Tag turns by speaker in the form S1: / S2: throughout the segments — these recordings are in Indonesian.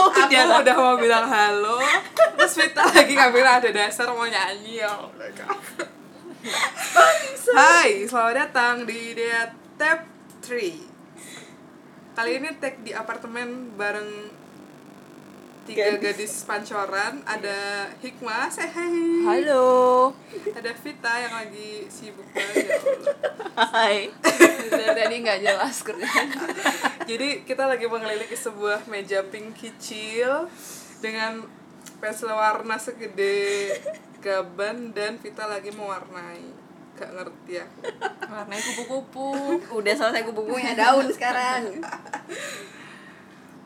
S1: Oh,
S2: aku
S1: iya lah.
S2: udah mau bilang halo terus Vita lagi ngambil ada dasar mau nyanyi ya Allah. Hai, selamat datang di Dia Tap 3 Kali ini tag di apartemen bareng tiga
S1: Gadis.
S2: gadis pancoran Ada Hikmah, say hey
S1: Halo.
S2: Ada Vita yang lagi sibuk banget ya.
S1: Hai.
S3: Tadi nggak jelas kerjaan.
S2: Jadi kita lagi mengelilingi sebuah meja pink kecil Dengan pensel warna segede gaban dan Vita lagi mewarnai Gak ngerti ya
S3: Warnanya kupu-kupu.
S1: Udah selesai kupu-kupunya daun sekarang.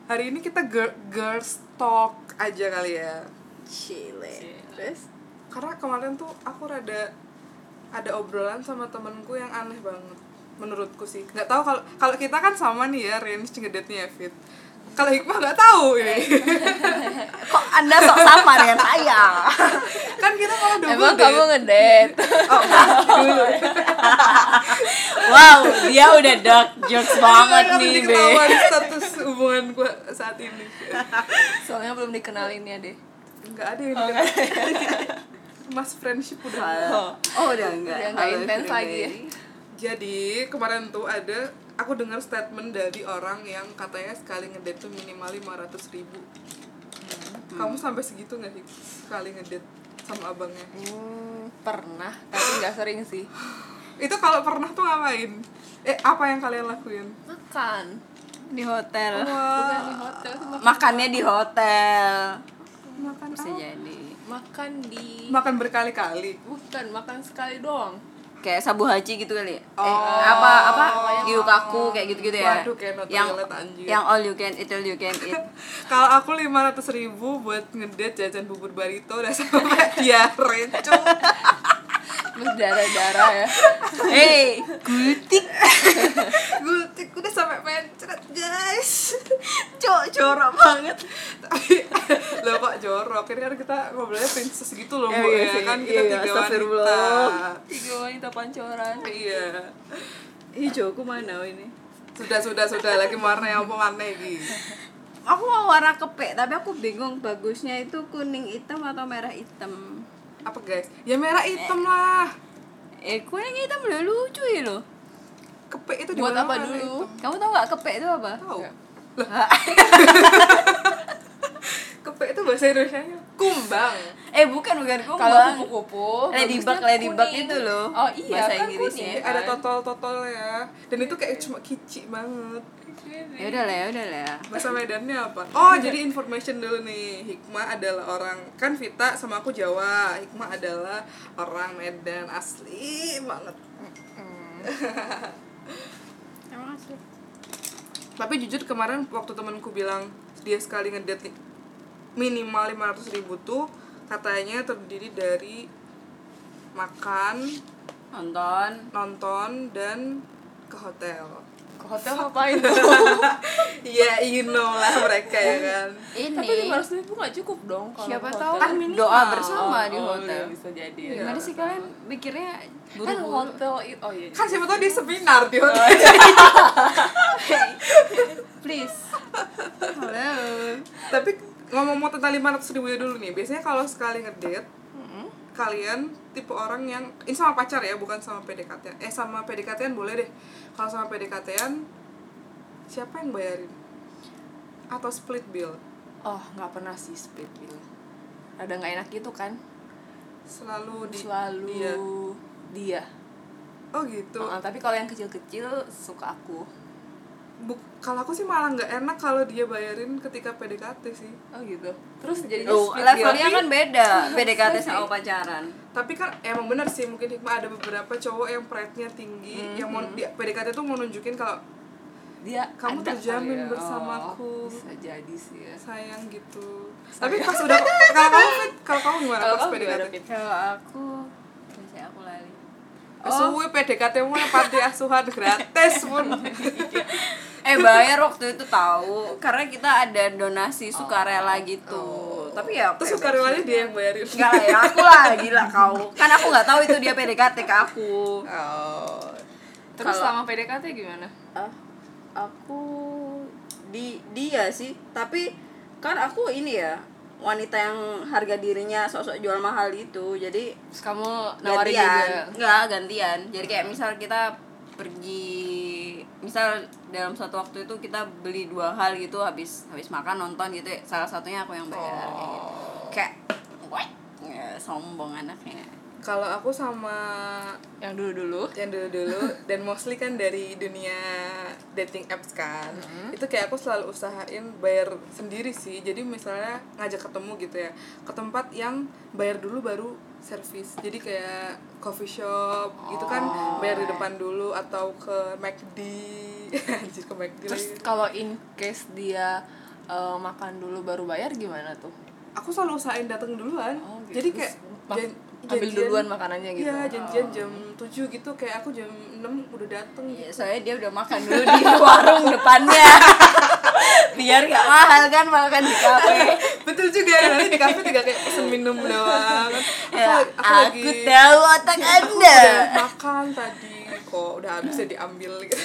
S2: Hari ini kita gir- girls talk aja kali ya.
S1: Chile. Terus
S2: Karena kemarin tuh aku rada ada obrolan sama temenku yang aneh banget menurutku sih. Nggak tahu kalau kalau kita kan sama nih ya range ngedate-nya Fit kalau Hikmah nggak tahu ini
S1: kok Anda sok sama dengan saya?
S2: kan kita malah double
S3: Emang
S2: date.
S3: kamu ngedate?
S2: oh dulu
S1: wow, dia udah dark jokes banget
S2: Nggak
S1: nih, Be.
S2: ketahuan status hubungan gue saat ini
S3: Soalnya belum dikenalin ya deh.
S2: nggak ada yang mas friendship udah
S1: Oh, oh udah enggak.
S3: Udah nggak
S1: Halo,
S3: intens lagi ya?
S2: Jadi kemarin tuh ada aku dengar statement dari orang yang katanya sekali ngedate tuh minimal 500 ribu. Kamu sampai segitu nggak sih sekali ngedate sama abangnya?
S3: Hmm, pernah, tapi nggak sering sih.
S2: Itu kalau pernah tuh ngapain? Eh apa yang kalian lakuin?
S3: Makan.
S1: Di hotel.
S3: Bukan di hotel, makan.
S1: Makannya di hotel.
S2: makan
S1: Bisa
S2: apa?
S1: jadi.
S3: Makan di.
S2: Makan berkali-kali.
S3: Bukan, makan sekali doang.
S1: Kayak sabu haji gitu kali ya?
S2: Oh.
S1: Eh, apa apa gyukaku kayak gitu-gitu ya.
S2: Waduh, kayak
S1: yang
S2: anjir.
S1: yang all you can eat all you can eat.
S2: Kalau aku 500 ribu buat ngedate jajan bubur barito udah sampai diare cuy.
S3: Berdarah-darah ya.
S1: Hey, gutik.
S2: Gultik udah sampai mencret guys.
S1: Cok, jorok banget.
S2: tapi lo kok jorok ini kan kita ngobrolnya princess gitu loh
S1: Eh,
S2: bu
S1: iya
S2: ya
S1: sih,
S2: kan kita
S1: iya,
S2: tiga wanita.
S3: Tiga wanita pancoran.
S2: iya
S1: Hijauku mana ini?
S2: sudah sudah sudah lagi warna yang apa aneh gitu
S1: Aku mau warna kepek, tapi aku bingung bagusnya itu kuning hitam atau merah hitam.
S2: Apa guys ya merah hitam lah
S1: Eh, kuning hitam udah lucu ya loh.
S2: kepek itu di
S3: Buat
S2: mana
S3: apa dulu?
S2: hitam?
S1: Kamu tau gak kepek itu apa?
S2: tahu lah kepek itu bahasa Indonesia nya kumbang
S1: Eh, bukan bukan kumbang.
S3: Kalau kupu-kupu,
S1: Ladybug, ladybug itu loh,
S3: Oh iya,
S1: bahasa
S3: kan
S1: Inggrisnya.
S3: kuning,
S2: ada
S3: kan?
S2: totol-totol ya dan itu kayak cuma kicik banget
S1: Ya udah lah, ya udah lah. ya.
S2: Bahasa Medannya apa? Oh, jadi information dulu nih. Hikmah adalah orang kan Vita sama aku Jawa. Hikmah adalah orang Medan asli banget.
S1: Emang asli.
S2: Tapi jujur kemarin waktu temanku bilang dia sekali ngedate minimal 500 ribu tuh katanya terdiri dari makan,
S1: Nonton.
S2: nonton dan ke hotel.
S3: Ke hotel ngapain tuh?
S2: Iya, you know lah mereka ya kan.
S1: Ini
S3: Tapi lima ratus ribu nggak cukup dong kalau
S1: Siapa tahu
S3: hotel.
S1: kan doa bersama di
S3: Oh,
S1: hotel.
S3: iya, bisa jadi ya.
S1: Gimana sih kalian mikirnya
S3: Kan
S1: buru-buru?
S3: hotel itu oh iya.
S2: Kan siapa tahu dia seminar di hotel.
S1: Please. Halo.
S2: Tapi ngomong-ngomong tentang 500 ribu dulu nih, biasanya kalau sekali ngedate. Kalian tipe orang yang ini sama pacar ya, bukan sama PDKT. Eh sama PDKT boleh deh. Kalau sama PDKT siapa yang bayarin? Atau split bill?
S3: Oh, nggak pernah sih split bill. Ada nggak enak gitu kan?
S2: Selalu di
S3: Selalu
S2: dia.
S3: dia.
S2: Oh gitu.
S3: Oh, tapi kalau yang kecil-kecil suka aku.
S2: Buk, kalau aku sih malah nggak enak kalau dia bayarin ketika PDKT sih.
S3: Oh gitu. Terus jadinya
S1: Oh, levelnya kan beda PDKT sama pacaran.
S2: Tapi kan emang bener sih mungkin hikmah ada beberapa cowok yang pride-nya tinggi, yang mau di PDKT tuh mau nunjukin kalau
S3: dia
S2: Kamu
S3: ada
S2: terjamin
S3: ya.
S2: bersamaku.
S3: Oh, bisa jadi sih ya.
S2: sayang gitu tapi pas udah kalau kamu kalau kamu gimana
S3: Kalau
S2: pas PDKT?
S1: Kalau aku aku lali.
S2: Suwi PDKT mu nang panti asuhan gratis pun
S1: Eh bayar waktu itu tahu karena kita ada donasi sukarela gitu. Tapi ya
S2: terus sukarelanya dia yang bayarin.
S1: Enggak lah ya, aku lah gila kau. Kan aku nggak tahu itu dia PDKT ke aku.
S2: oh.
S3: Terus
S1: Kalau-
S3: selama PDKT gimana?
S1: Ah, aku di dia sih. Tapi kan aku ini ya wanita yang harga dirinya sosok jual mahal itu. Jadi
S3: Terus kamu nawarin
S1: gantian
S3: juga?
S1: Enggak gantian. Jadi kayak misal kita pergi misal dalam satu waktu itu kita beli dua hal gitu habis habis makan nonton gitu ya, salah satunya aku yang bayar kayak gitu. kayak what? Ya, sombong anaknya.
S2: Kalau aku sama
S3: yang dulu dulu
S2: yang dulu dulu dan mostly kan dari dunia dating apps kan. Itu kayak aku selalu usahain bayar sendiri sih. Jadi misalnya ngajak ketemu gitu ya. Ke tempat yang bayar dulu baru servis jadi kayak coffee shop gitu kan bayar di depan dulu atau ke McD. Anjir ke McD.
S3: Terus
S2: lagi
S3: kalau in case dia eh, makan dulu baru bayar gimana tuh?
S2: Aku selalu usahain datang duluan.
S3: Oh, gitu.
S2: jadi kayak jan-
S3: ambil
S2: janjian-
S3: duluan makanannya gitu.
S2: iya janjian jam 7 gitu kayak aku jam 6 udah dateng
S1: Iya, soalnya dia udah makan dulu di warung depannya. Biar gak mahal kan makan di kafe
S2: betul juga nanti di kafe juga kayak pesen minum doang. Aku,
S1: ya,
S2: aku,
S1: aku,
S2: lagi
S1: tahu otak anda.
S2: udah makan tadi. Kok udah habis ya diambil gitu.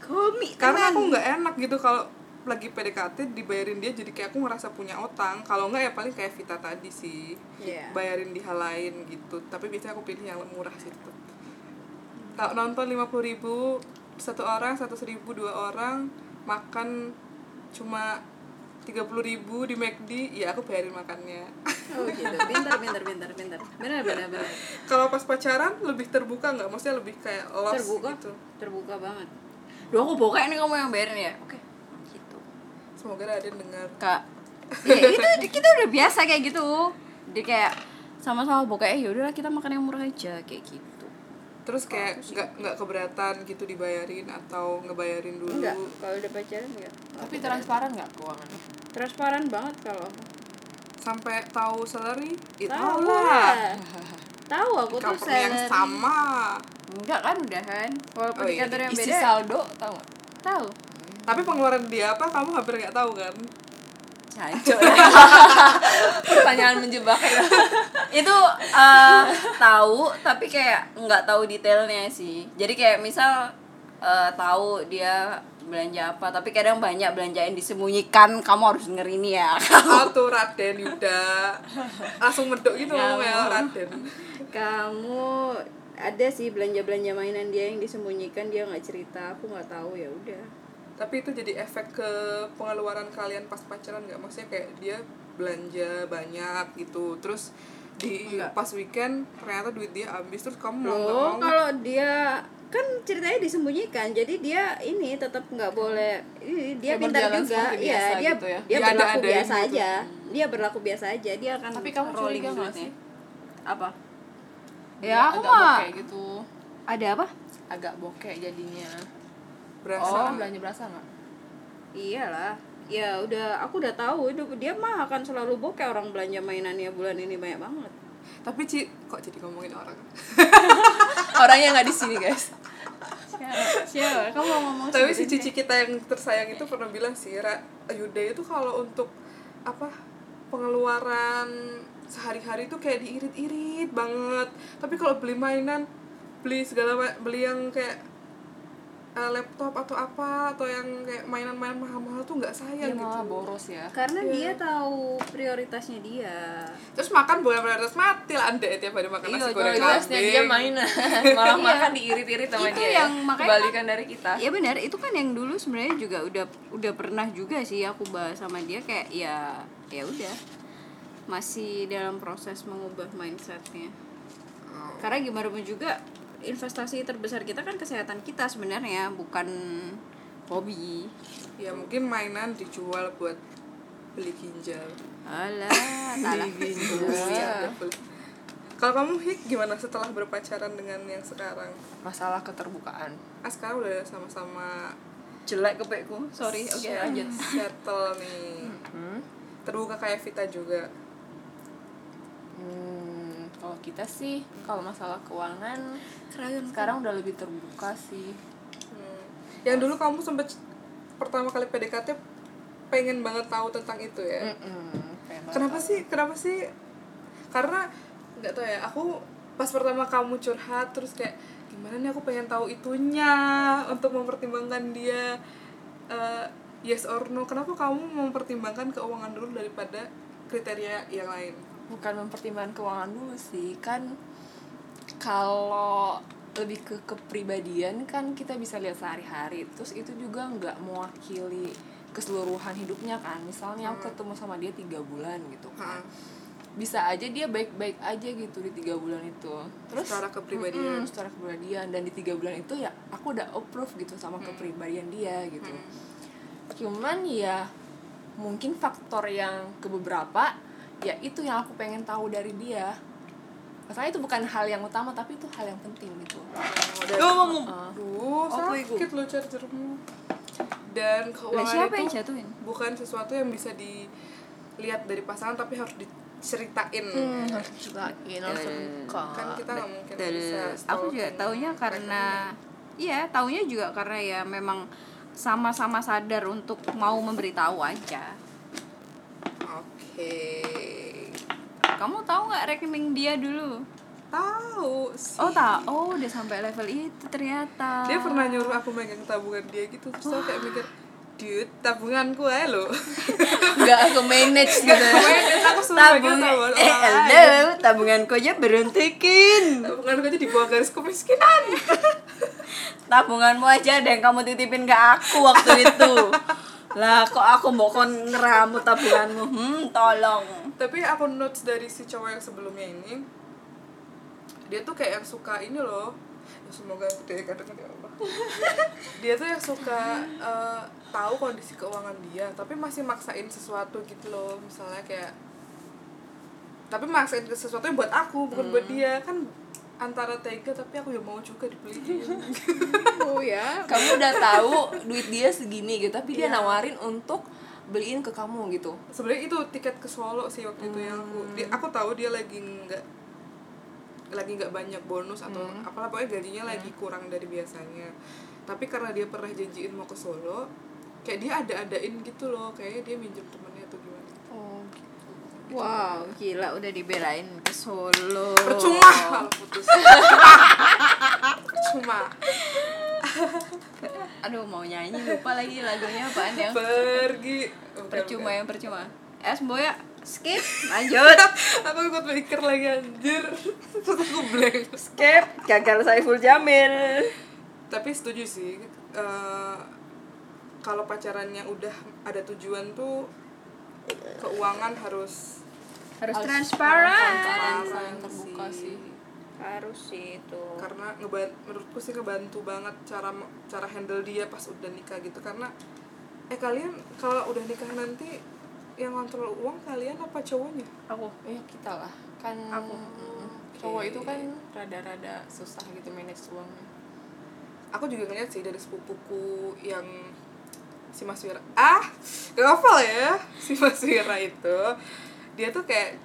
S1: Komik.
S2: Karena aku nggak enak gitu kalau lagi PDKT dibayarin dia jadi kayak aku ngerasa punya otang kalau nggak ya paling kayak Vita tadi sih.
S1: Iya.
S2: bayarin di hal lain gitu. Tapi biasanya aku pilih yang murah sih nonton lima puluh ribu satu orang satu ribu dua orang makan cuma tiga puluh ribu di McD ya aku bayarin makannya.
S1: Oh gitu. Pintar pintar pintar pintar. Benar benar benar.
S2: Kalau pas pacaran lebih terbuka nggak? Maksudnya lebih kayak lost
S1: terbuka?
S2: gitu.
S1: Terbuka banget. Duh aku bokeh ini kamu yang bayarin ya? Oke. Gitu.
S2: Semoga ada yang dengar.
S1: Kak. Ya itu kita udah biasa kayak gitu. Dia kayak sama-sama bokeh ya udahlah kita makan yang murah aja kayak gitu
S2: terus kayak nggak nggak keberatan gitu dibayarin atau ngebayarin dulu?
S1: Enggak kalau udah pacaran enggak
S3: tapi transparan nggak keuangan
S1: transparan banget kalau
S2: sampai tahu salary? Itu
S1: tahu
S2: lah.
S1: tahu aku tuh
S2: company yang
S1: salary.
S2: sama.
S1: Enggak kan udahan walaupun
S2: Oh
S1: di
S2: iya,
S1: kantor yang
S3: isi
S1: beda.
S3: saldo nggak?
S1: Tahu.
S2: Tapi pengeluaran dia apa? Kamu hampir nggak tahu kan
S1: cancok
S3: pertanyaan menjebak ya.
S1: Itu eh, tahu tapi kayak nggak tahu detailnya sih. Jadi kayak misal eh, tahu dia belanja apa tapi kadang banyak belanja yang disembunyikan kamu harus denger ini ya.
S2: Oh tuh Raden Yuda. Langsung medok gitu ngomong ya Raden.
S1: Kamu ada sih belanja belanja mainan dia yang disembunyikan dia nggak cerita. Aku nggak tahu ya udah
S2: tapi itu jadi efek ke pengeluaran kalian pas pacaran nggak? Maksudnya kayak dia belanja banyak gitu terus di pas weekend ternyata duit dia habis terus kamu mau nggak
S1: loh
S2: mau?
S1: kalau dia kan ceritanya disembunyikan jadi dia ini tetap nggak boleh ini dia
S3: Kayak
S1: pintar juga. iya
S3: biasa
S1: dia
S3: gitu ya.
S1: dia
S2: Dia
S1: berlaku
S2: ada-adain
S1: biasa
S2: gitu.
S1: aja. Dia berlaku biasa aja dia akan
S3: Tapi kamu
S1: rolling
S3: curiga nggak sih?
S1: apa?
S3: Dia
S1: ya aku
S3: agak
S1: mah
S3: gitu.
S1: Ada apa?
S3: Agak bokeh jadinya
S2: berasa?
S3: Oh belanja berasa nggak?
S1: Iyalah. Ya udah aku udah tahu itu dia mah akan selalu bokeh orang belanja mainannya bulan ini banyak banget.
S2: Tapi Ci kok jadi ngomongin orang?
S3: Orangnya nggak di sini guys.
S1: Siapa? Kamu mau ngomong
S2: tapi si cici kita yang tersayang itu pernah bilang sih Ra, Yuda itu kalau untuk apa pengeluaran sehari-hari itu kayak diirit-irit banget. Tapi kalau beli mainan beli segala beli yang kayak eh, laptop atau apa atau yang kayak mainan-mainan mahal-mahal tuh nggak sayang
S3: dia malah
S2: gitu.
S3: boros ya.
S1: Karena
S2: Iya.
S1: dia tahu prioritasnya dia.
S2: Terus makan bukan prioritas mati lah anda tiap hari makan
S1: Iya,
S2: nasi goreng
S3: prioritasnya
S2: kambing
S3: dia mainan malah
S1: Iya.
S3: makan diirit-irit sama
S1: Itu
S3: dia
S1: yang
S3: ya.
S1: makanya
S3: kebalikan dari kita.
S1: Ya benar. Itu kan yang dulu sebenarnya juga udah udah pernah juga sih aku bahas sama dia kayak ya ya udah. Masih dalam proses mengubah mindsetnya. Karena gimana pun juga investasi terbesar kita kan kesehatan kita sebenarnya bukan hobi
S2: ya mungkin mainan dijual buat beli ginjal
S1: alah salah
S2: Iya, betul. Kalau kamu Hik gimana setelah berpacaran dengan yang sekarang?
S3: masalah keterbukaan
S2: Ah sekarang udah sama-sama
S1: jelek kepekku sorry oke lanjut
S2: settle nih.
S3: hmm?
S2: Terbuka kayak Vita juga.
S3: Hmm, kita sih kalau masalah keuangan sekarang udah lebih terbuka sih
S2: Hmm. Yang dulu kamu sempet pertama kali PDKT pengen banget tahu tentang itu ya.
S3: Pengen banget
S2: Kenapa
S3: tahu.
S2: sih? Kenapa sih? Karena nggak tahu ya. Aku pas pertama kamu curhat terus kayak gimana nih aku pengen tahu itunya untuk mempertimbangkan dia eh, yes or no kenapa kamu mempertimbangkan keuangan dulu daripada kriteria yang lain
S3: bukan mempertimbangkan keuangan dulu sih. Kan kalau lebih ke kepribadian kan kita bisa lihat sehari-hari terus itu juga nggak mewakili keseluruhan hidupnya kan. Misalnya aku ketemu sama dia tiga bulan gitu kan. Bisa aja dia baik-baik aja gitu di tiga bulan itu. Terus
S2: Secara kepribadian.
S3: mm-mm, secara kepribadian. Dan di tiga bulan itu ya aku udah approve gitu sama kepribadian dia gitu. Cuman ya mungkin faktor yang ke beberapa ya itu yang aku pengen tahu dari dia. Masalahnya itu bukan hal yang utama tapi itu hal yang penting gitu.
S2: Dan.
S3: Uh,
S2: Duh,
S1: Apa itu?
S2: sakit lo chargermu dan keuangan
S1: siapa
S2: itu
S1: yang jatuhin?
S2: bukan sesuatu yang bisa dilihat dari pasangan tapi harus diceritain.
S3: Hmm, harus diceritain harus terbuka
S2: kan kita nggak mungkin
S1: Betul.
S2: bisa
S1: aku juga taunya karena iya taunya juga karena ya memang sama-sama sadar untuk mau memberitahu aja.
S2: Oke
S1: kamu tahu nggak rekening dia dulu?
S2: Tahu sih.
S1: Oh tak oh udah sampai level itu ternyata.
S2: Dia pernah nyuruh aku megang tabungan dia gitu. Terus aku kayak mikir dude tabunganku aja lo
S3: nggak aku manage gitu.
S2: aku suruh megang
S1: tabungan eh hello tabunganku aja berontakin
S2: tabunganku aja di bawah garis kemiskinan.
S1: Tabunganmu aja ada yang kamu titipin ke aku waktu itu lah kok aku mau kon ngeramu tabunganmu? Hmm tolong.
S2: Tapi aku notes dari si cowok yang sebelumnya ini dia tuh kayak yang suka ini loh. Ya semoga dia kadang ya Allah. Dia tuh yang suka eh, tahu kondisi keuangan dia tapi masih maksain sesuatu gitu loh. Misalnya kayak tapi maksain sesuatu yang buat aku bukan buat dia. Kan antara tega tapi aku ya mau juga dibeliin.
S1: Oh ya
S3: kamu udah tahu duit dia segini gitu tapi dia
S2: Iya.
S3: nawarin untuk beliin ke kamu gitu.
S2: Sebenarnya itu tiket ke Solo sih waktu itu yang aku dia, aku tahu dia lagi nggak lagi nggak banyak bonus atau apalah pokoknya gajinya lagi kurang dari biasanya. Tapi karena dia pernah janjiin mau ke Solo kayak dia ada-adain gitu loh kayaknya dia minjem
S3: oh
S1: wow gila udah dibelain ke Solo.
S2: Percuma. Kalau putus percuma.
S1: Aduh mau nyanyi lupa lagi lagunya apaan ya.
S2: Pergi. Bukan,
S1: percuma
S2: bukan.
S1: yang percuma. Es boya skip lanjut.
S2: Aku ikut mikir lagi anjir. Terus aku blank.
S1: Skip gagal Saiful Jamil.
S2: Tapi setuju sih eh, kalau pacarannya udah ada tujuan tuh keuangan harus
S1: harus
S3: Harus
S1: transparan.
S3: terbuka sih.
S1: harus sih itu.
S2: Karena ngeban menurutku sih ngebantu banget cara cara handle dia pas udah nikah gitu. Karena eh kalian kalau udah nikah nanti yang kontrol uang kalian apa cowoknya?
S1: Aku.
S3: Ya kita lah. Kan
S1: Aku.
S3: mm, cowok itu kan rada-rada susah gitu manage uangnya.
S2: Aku juga ngeliat sih dari sepupuku yang si Mas Wira ah! Gak hafal ya. Si Mas Wira itu dia tuh kayak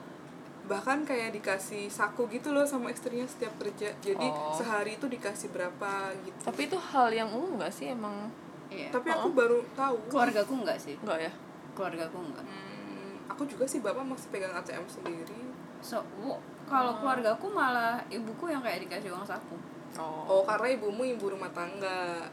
S2: bahkan kayak dikasih saku gitu loh sama istrinya setiap kerja. Jadi
S3: Oh.
S2: sehari itu dikasih berapa gitu.
S3: Tapi itu hal yang umum gak sih emang?
S1: Iya.
S2: Tapi aku baru tahu.
S1: Keluargaku enggak sih?
S3: Enggak ya?
S1: Keluargaku enggak
S2: Hmm, aku juga sih bapak masih pegang ATM sendiri.
S1: So wo- kalau keluargaku malah ibuku yang kayak dikasih uang saku.
S2: Oh. Karena ibumu ibu rumah tangga.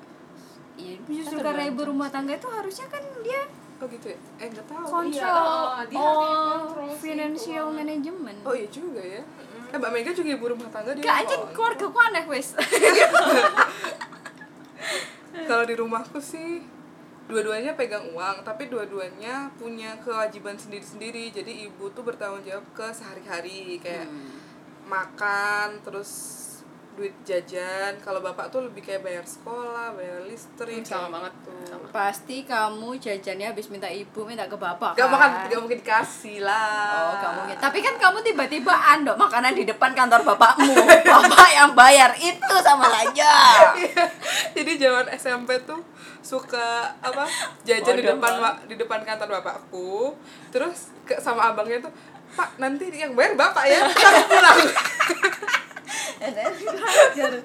S1: Iya, justru karena ibu rumah tangga itu harusnya kan dia
S2: oh gitu ya eh nggak tahu
S1: kontrol
S2: Iya.
S3: oh, dia sih
S1: financial management.
S2: oh iya juga ya eh mbak Mega juga ibu rumah tangga dia
S1: Gak aja keluarga ku aneh wes.
S2: kalau di rumahku sih dua-duanya pegang uang tapi dua-duanya punya kewajiban sendiri-sendiri jadi ibu tuh bertanggung jawab ke sehari-hari kayak
S1: Hmm.
S2: makan terus duit jajan kalau bapak tuh lebih kayak bayar sekolah bayar listrik
S3: Hmm, sama banget.
S2: gitu.
S3: Sama.
S1: Pasti kamu jajannya habis minta ibu, minta ke bapak
S2: Gak
S1: kan?
S2: makan, gak mungkin dikasih lah.
S1: Oh, gak mungkin. Tapi kan kamu tiba-tiba andok makanan di depan kantor bapakmu. Bapak yang bayar itu sama saja.
S2: Iya. Jadi zaman SMP tuh suka apa jajan di
S3: Bodoh
S2: depan
S3: banget.
S2: wa- di depan kantor bapakku. Terus ke, sama abangnya tuh, Pak nanti yang bayar bapak ya. Pulang.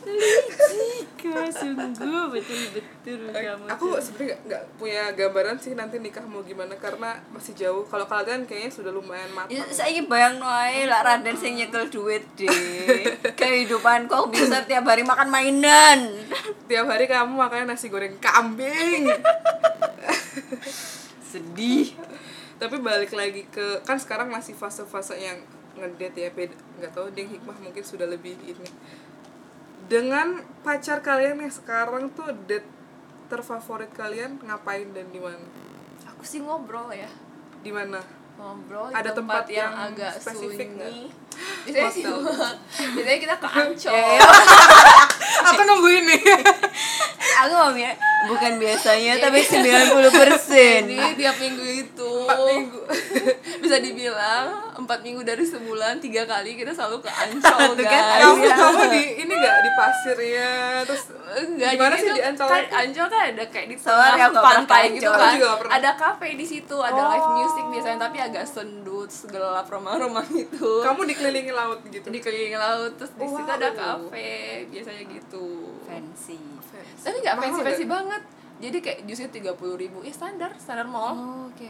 S1: Jika sungguh betul-betul kamu
S2: aku sebenarnya nggak- punya gambaran sih nanti nikah mau gimana karena masih jauh. Kalau kalian kayaknya sudah lumayan
S1: Ya,
S2: matang
S1: saya bayang noai lah Raden sing nyekel duit deh kehidupan kok bisa tiap hari makan mainan?
S2: Tiap hari kamu makannya nasi goreng kambing.
S1: Sedih.
S2: Tapi balik lagi ke kan sekarang masih fase-fase yang ngedate ya beda nggak tahu ding hikmah mungkin sudah lebih ini. Dengan pacar kalian yang sekarang tuh date terfavorit kalian ngapain dan di mana?
S3: Aku sih ngobrol ya.
S2: Di mana?
S3: Ngobrol di
S2: Ada tempat yang
S3: agak
S2: spesifik
S3: sunyi. biasanya sih biasanya kita ke ancol.
S2: Aku nunggu ini
S1: aku mau bukan biasanya tapi 90% persen
S3: Jadi tiap minggu itu
S2: empat minggu
S3: bisa dibilang empat minggu dari sebulan tiga kali kita selalu ke Ancol
S1: kan,
S3: guys.
S2: kamu
S1: Iya.
S2: kamu di ini gak di pasir ya terus
S3: Enggak,
S2: Gimana sih di Ancol
S3: Kan? Ancol kan ada kayak di tengah pantai gitu
S1: Ancol.
S3: kan. Ada kafe di situ, ada live
S2: Oh.
S3: music biasanya tapi agak sendut, gelap rumah-rumah gitu.
S2: kamu dikelilingi laut gitu
S3: dikelilingi laut terus di situ
S2: Wow.
S3: ada kafe biasanya gitu.
S1: fancy
S3: Tapi nggak
S2: Mahal
S3: fancy-fancy
S2: nggak?
S3: banget. Jadi kayak jusnya tiga puluh ribu, ya standar, standar mall.
S1: oh, oke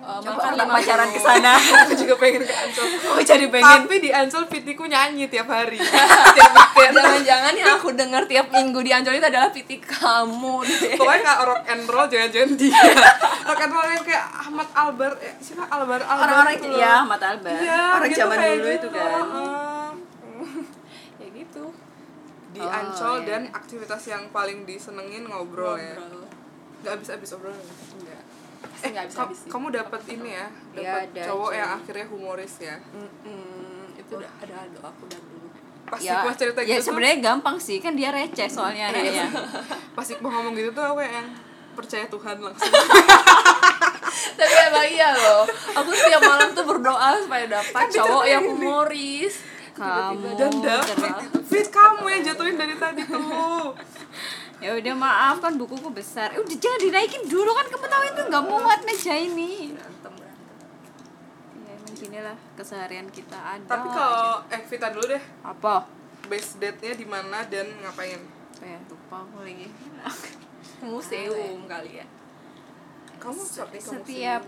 S3: Uh,
S1: coba
S3: makan
S1: kita
S3: lima
S1: pacaran ke sana
S2: aku juga pengen ke Ancol
S1: oh jadi pengen
S2: tapi di Ancol pitiku nyanyi tiap hari tiap weekend
S3: Jangan-jangan yang aku dengar tiap minggu di Ancol itu adalah piti kamu deh.
S2: pokoknya nggak rock and roll jangan-jangan dia rock and roll yang kayak Ahmad Albar eh, siapa Albar Albar
S1: orang-orang
S2: itu
S1: ya mata alba
S2: Iya,
S1: orang
S2: gitu
S1: zaman
S2: kayak
S1: dulu
S2: gitu.
S1: itu kan
S2: Heeh.
S3: ya gitu.
S2: Di
S1: Oh,
S2: Ancol
S1: iya.
S2: dan aktivitas yang paling disenengin ngobrol, ya
S3: Ngobrol.
S2: nggak habis-habis obrolan
S3: Enggak.
S2: eh ka-
S3: habis sih.
S2: kamu dapat ini ya
S1: Iya,
S2: dapat
S1: ada
S2: cowok yang akhirnya humoris ya
S3: Mm-mm, itu udah ada ada aku udah dulu.
S2: pas
S1: ya,
S2: Iqbal cerita
S1: ya
S2: gitu tuh
S1: sebenarnya gampang sih kan dia receh soalnya anaknya
S2: pas Iqbal ngomong gitu tuh aku yang percaya Tuhan langsung
S3: Tapi emang iya loh. Aku setiap malam tuh berdoa supaya dapat
S2: Kan
S3: cowok yang humoris.
S1: Kamu.
S2: dan fit kamu yang jatuhin dari tadi tuh.
S1: Ya udah maaf kan bukuku besar. Eh, udah jangan dinaikin dulu kan kamu tahu itu nggak muat meja ini ya emang gini lah keseharian kita ada
S2: tapi kalau eh Vita dulu deh.
S1: Apa?
S2: Base date-nya di mana dan ngapain?
S1: Apa ya lupa aku lagi.
S3: Museum kali ya.
S2: kamu setiap
S1: setiap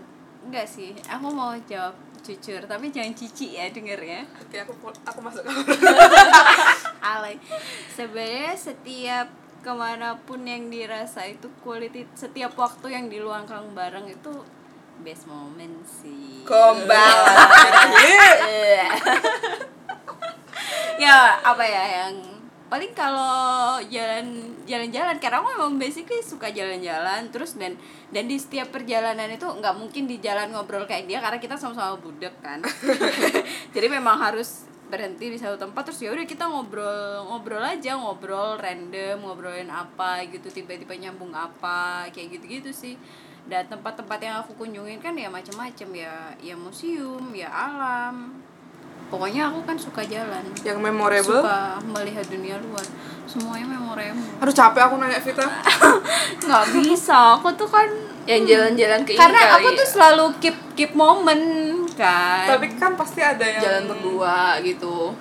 S1: enggak sih aku mau jawab jujur tapi jangan cici ya denger ya.
S2: Oke aku aku masuk.
S1: Alay. Sebenarnya setiap ke mana pun yang dirasa itu quality setiap waktu yang diluangkan bareng itu best moment sih.
S2: Kembali
S1: ya apa ya yang paling kalau jalan jalan-jalan karena aku memang basically suka jalan-jalan terus dan dan di setiap perjalanan itu nggak mungkin di jalan ngobrol kayak dia karena kita sama-sama budek kan. Jadi memang harus berhenti di satu tempat terus ya udah kita ngobrol ngobrol aja ngobrol random ngobrolin apa gitu tiba-tiba nyambung apa kayak gitu-gitu sih. Dan tempat-tempat yang aku kunjungin kan ya macam-macam ya ya museum ya alam pokoknya aku kan suka jalan
S2: yang memorable
S1: suka melihat dunia luar semuanya memorable
S2: aduh capek aku nanya Vita
S1: nggak bisa aku tuh kan
S3: Yang jalan-jalan ke ini
S1: karena
S3: kali
S1: aku tuh selalu keep keep moment kan
S2: tapi kan pasti ada yang
S3: jalan berdua gitu.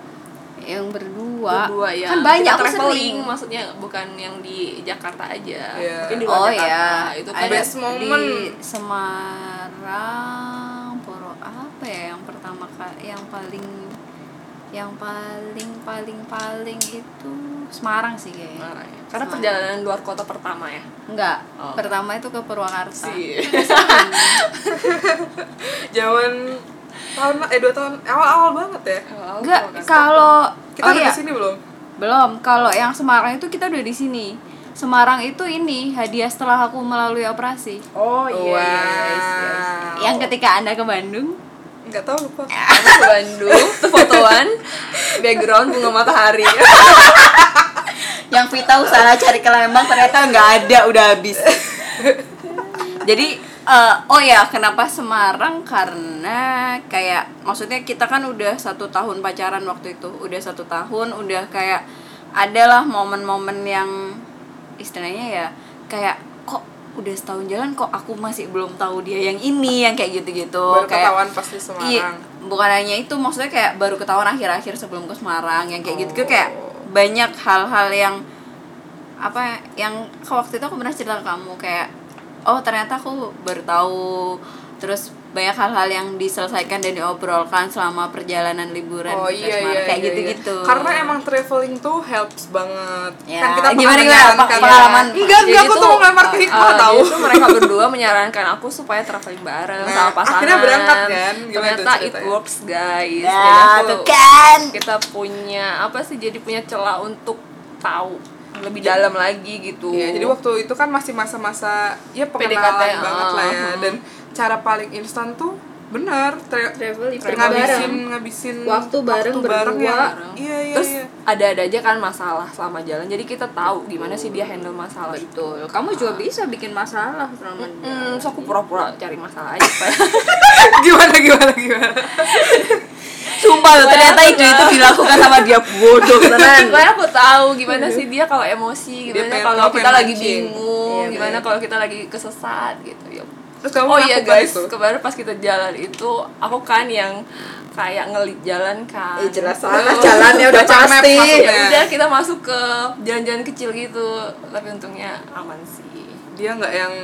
S1: yang berdua,
S3: Berdua ya.
S1: kan banyak
S3: Kita
S1: aku
S3: traveling
S1: sering
S3: maksudnya bukan yang di Jakarta aja.
S2: Iya.
S3: Mungkin di luar
S1: oh
S3: Jakarta.
S1: ya
S3: Itu kan
S1: ada
S2: Best moment.
S1: di Semarang apa ya yang pertama yang paling yang paling paling paling itu Semarang sih kayaknya
S3: Semarang ya. Karena
S1: Semarang.
S3: perjalanan luar kota pertama ya.
S1: enggak
S3: Oh.
S1: pertama itu ke Purwakarta
S3: Sih.
S2: zaman tahun eh dua tahun awal awal banget ya
S1: enggak kalau
S2: kita
S1: oh
S2: udah
S1: iya
S2: di sini belum
S1: belum kalau yang Semarang itu kita udah di sini Semarang itu ini hadiah setelah aku melalui operasi
S3: Oh iya,
S2: Wow.
S3: iya, iya, iya.
S1: yang ketika anda ke Bandung
S2: nggak tahu lupa.
S3: Aku ke Bandung, tuh fotoan, background bunga matahari.
S1: yang Vita usaha cari ke Lembang ternyata nggak ada udah habis. Jadi eh, oh ya kenapa Semarang? Karena kayak maksudnya kita kan udah satu tahun pacaran waktu itu. Udah satu tahun udah kayak adalah momen-momen yang istilahnya ya kayak kok udah setahun jalan kok aku masih belum tahu dia yang ini yang kayak gitu-gitu.
S2: Baru
S1: kayak
S2: ketahuan pas di Semarang.
S1: Iya, bukan hanya itu maksudnya kayak baru ketahuan akhir-akhir sebelum ke Semarang yang kayak gitu kayak banyak hal-hal yang apa yang waktu itu aku pernah cerita ke kamu kayak oh ternyata aku baru tahu. Terus banyak hal-hal yang diselesaikan dan diobrolkan selama perjalanan liburan
S2: Oh
S1: di
S2: iya iya
S1: kayak
S2: iya,
S1: gitu-gitu
S2: iya. Karena emang traveling tuh helps banget.
S1: Ya,
S2: kan kita
S1: gimana, gimana?
S2: menyarankan-
S1: Pengalaman.
S2: Enggak, enggak
S3: Jadi
S2: aku
S3: tuh,
S2: tuh mau ngelempar ke hikmah
S3: uh,
S2: tahu.
S3: jadi tuh mereka berdua menyarankan aku supaya traveling bareng
S2: Nah,
S3: sama pasangan
S2: akhirnya berangkat kan? Gimana
S3: ternyata it works guys
S1: Ya,
S3: Jadi
S1: tuh kan.
S3: kita punya apa sih jadi punya celah untuk tahu lebih dalam lagi gitu
S2: Iya, jadi waktu itu kan masih masa-masa ya pengenalan
S3: PDKT,
S2: banget lah ya.
S3: uh-huh.
S2: Dan cara paling instan tuh bener tra-
S1: travel
S2: ngabisin ngabisin
S1: Waktu bareng,
S2: bareng
S1: berdua.
S2: ya. Iya, iya,
S3: terus
S2: iya.
S3: ada-ada aja kan masalah selama jalan. Jadi kita tahu gimana sih dia handle masalah. Itu
S1: kamu juga bisa bikin masalah selama
S3: Hmm, so aku pura-pura cari masalah aja
S2: gimana gimana gimana.
S1: sumpah loh ternyata itu itu dilakukan sama dia. Bodoh tenan
S3: supaya aku tahu gimana sih dia kalau emosi gimana kalau kita lagi bingung
S1: Iya,
S3: gimana kalau kita lagi kesesat gitu. Ya
S2: Terus kamu
S3: oh iya
S2: melakukan
S3: guys
S2: itu?
S3: kemarin pas kita jalan itu aku kan yang kayak ngelit jalan kan
S1: Eh, jelas salah, jalannya udah pasti.
S3: ya udah kita masuk ke jalan-jalan kecil gitu tapi untungnya aman sih
S2: Dia nggak yang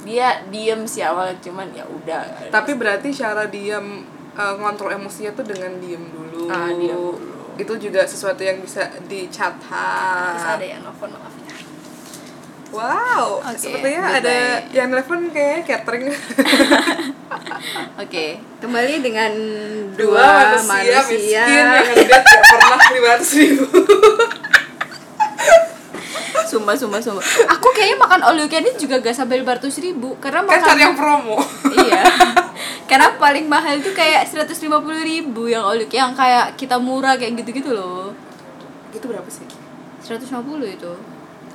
S3: dia diem sih awalnya cuman ya udah
S2: tapi berarti cara diam eh, ngontrol emosinya tuh dengan diem dulu.
S3: Ah, diem dulu.
S2: Itu juga sesuatu yang bisa dicatat.
S3: ada yang nelfon maaf
S2: Wow,
S1: Oke,
S2: sepertinya
S1: goodbye.
S2: ada yang telepon kayak catering.
S1: oke kembali dengan
S2: Dua,
S1: dua,
S2: manusia,
S1: manusia,
S2: miskin yang gak pernah lima ribu.
S1: sumpah sumpah sumpah aku kayaknya makan all you can eat juga gak sampai 500 ribu karena
S2: kan
S1: makan
S2: cari yang promo.
S1: iya karena paling mahal itu kayak 150 ribu yang all you yang kayak kita murah kayak gitu-gitu loh
S2: Itu berapa sih?
S1: 150 itu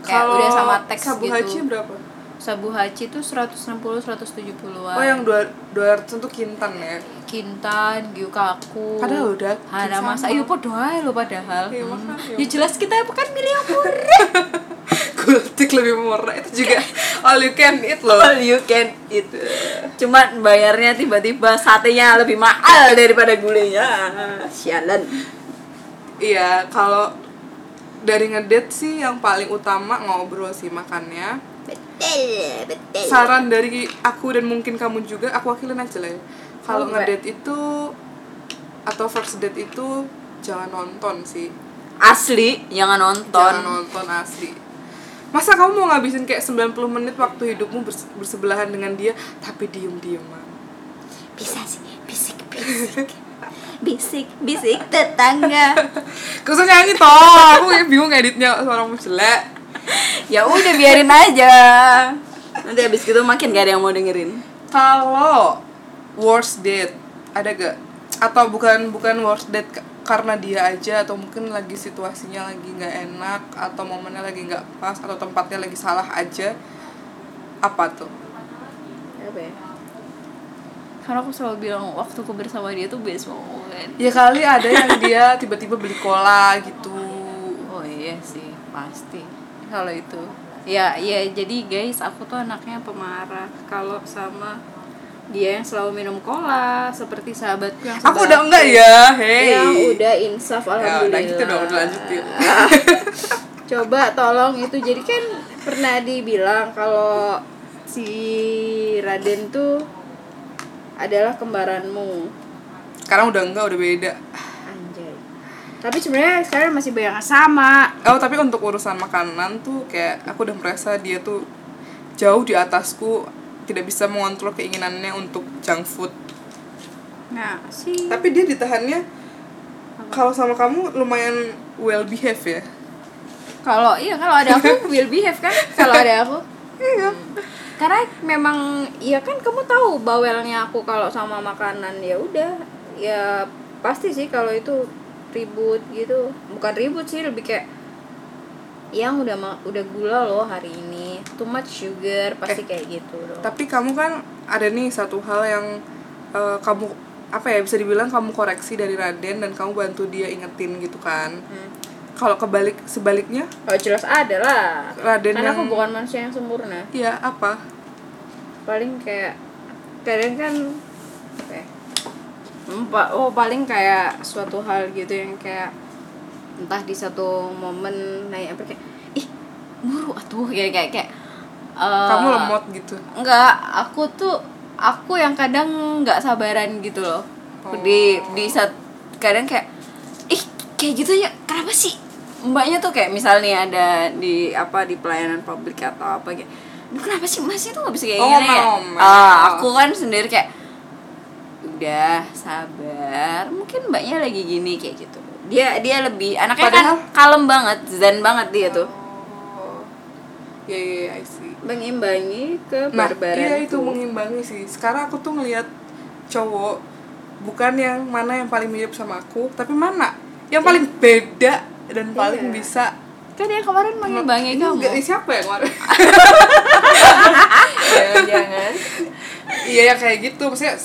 S1: kayak udah sama teks
S2: sabu
S1: gitu
S2: haji berapa?
S1: sabu haji tuh 160 170-an
S2: Oh yang dua dua ratus itu kintan ya.
S1: kintan gyukaku
S2: Padahal udah
S1: hana masa iya podo ae lo padahal
S2: Iya,
S1: Hmm.
S2: makanya.
S1: ya jelas kita bukan milih murah
S2: Gultik lebih murah itu juga all you can eat loh.
S1: all you can eat cuman bayarnya tiba-tiba satenya lebih mahal daripada gulenya sialan
S2: Iya, kalau dari ngedate sih yang paling utama ngobrol sih makannya.
S1: betul betul
S2: Saran dari aku dan mungkin kamu juga, aku wakilin aja lah ya. Kalau
S1: Coba.
S2: ngedate itu atau first date itu jangan nonton sih.
S1: asli jangan nonton
S2: Jangan nonton asli. Masa kamu mau ngabisin kayak 90 menit waktu hidupmu bers- bersebelahan dengan dia tapi diem-dieman.
S1: bisa sih bisik bisik bisik bisik tetangga
S2: Gak usah nyanyi toh, aku kayak bingung editnya suaramu jelek.
S1: ya udah biarin aja nanti habis gitu makin gak ada yang mau dengerin
S2: Kalau worst date ada gak? Atau bukan bukan worst date ka- karena dia aja atau mungkin lagi situasinya lagi nggak enak atau momennya lagi nggak pas atau tempatnya lagi salah aja apa tuh?
S1: apa ya karena aku selalu bilang waktu aku bersama dia tuh best moment
S2: Ya kali ada yang dia tiba-tiba beli cola gitu.
S1: oh iya sih pasti kalau itu ya ya jadi guys aku tuh anaknya pemarah kalau sama dia yang selalu minum cola seperti sahabatku yang
S2: Aku udah enggak ya, hei.
S1: yang udah insaf
S2: Ya,
S1: alhamdulillah
S2: udah gitu dong, lanjutin.
S1: coba tolong itu jadi kan pernah dibilang kalau si Raden tuh adalah kembaranmu
S2: Sekarang udah enggak, udah beda.
S1: anjay tapi sebenarnya sekarang masih banyak yang sama
S2: Oh, tapi untuk urusan makanan tuh kayak aku udah merasa dia tuh jauh di atasku tidak bisa mengontrol keinginannya untuk junk food.
S1: nah sih
S2: Tapi dia ditahannya kalau sama kamu lumayan well behave ya.
S1: kalau iya kalau ada aku will behave kan kalau ada aku
S2: Iya.
S1: Karena memang ya kan kamu tahu bawelnya aku kalau sama makanan ya udah ya pasti sih kalau itu ribut gitu bukan ribut sih lebih kayak yang udah udah gula loh hari ini too much sugar pasti kayak gitu loh
S2: Tapi kamu kan ada nih satu hal yang eh, kamu apa ya bisa dibilang kamu koreksi dari Raden dan kamu bantu dia ingetin gitu kan.
S1: Hmm.
S2: Kalau kebalik sebaliknya,
S1: oh jelas ada lah
S2: Raden
S1: karena
S2: yang
S1: aku bukan manusia yang sempurna
S2: ya apa?
S1: paling kayak kadang kan apa ya? Oh paling kayak suatu hal gitu yang kayak entah di satu momen naik apa kayak ih muru atuh kayak kayak kayak eh,
S2: kamu lemot gitu
S1: Enggak, aku tuh aku yang kadang nggak sabaran gitu loh. Di di saat kadang kayak ih kayak gitu ya kenapa sih mbaknya tuh kayak misalnya ada di apa di pelayanan publik atau apa "Duh, kenapa sih masih tuh nggak bisa kayak
S2: Oh,
S1: gini ya? ah aku kan sendiri kayak udah sabar. Mungkin mbaknya lagi gini kayak gitu. Dia dia lebih anaknya
S2: Padahal-
S1: kan kalem banget zen banget dia tuh.
S2: Oh ya ya ya, I see.
S1: Mengimbangi ke
S2: nah iya itu mengimbangi sih. Sekarang aku tuh ngelihat cowok bukan yang mana yang paling mirip sama aku tapi mana? Yang paling beda dan paling
S1: Iya.
S2: bisa
S1: kan dia kemarin mengimbangi kamu.
S2: Enggak, siapa ya kemarin?
S3: Jangan-jangan
S2: iya ya kayak gitu. Maksudnya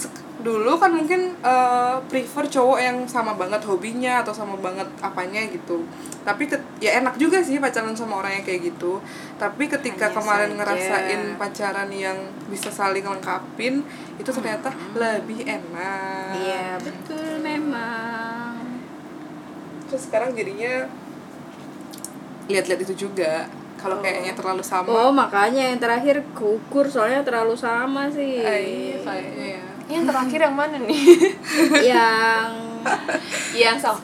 S2: dulu kan mungkin eh, prefer cowok yang sama banget hobinya atau sama banget apanya gitu. Tapi ket- ya enak juga sih pacaran sama orang yang kayak gitu. Tapi ketika
S1: Hanya
S2: kemarin
S1: saja.
S2: ngerasain pacaran yang bisa saling lengkapin itu ternyata lebih enak.
S1: Iya betul memang.
S2: Terus sekarang jadinya lihat-lihat itu juga. Kalau kayaknya terlalu sama.
S1: Oh makanya yang terakhir kukur soalnya terlalu sama sih.
S2: eh, iya kayaknya ya
S3: yang terakhir yang mana nih?
S1: Yang
S3: yang sama.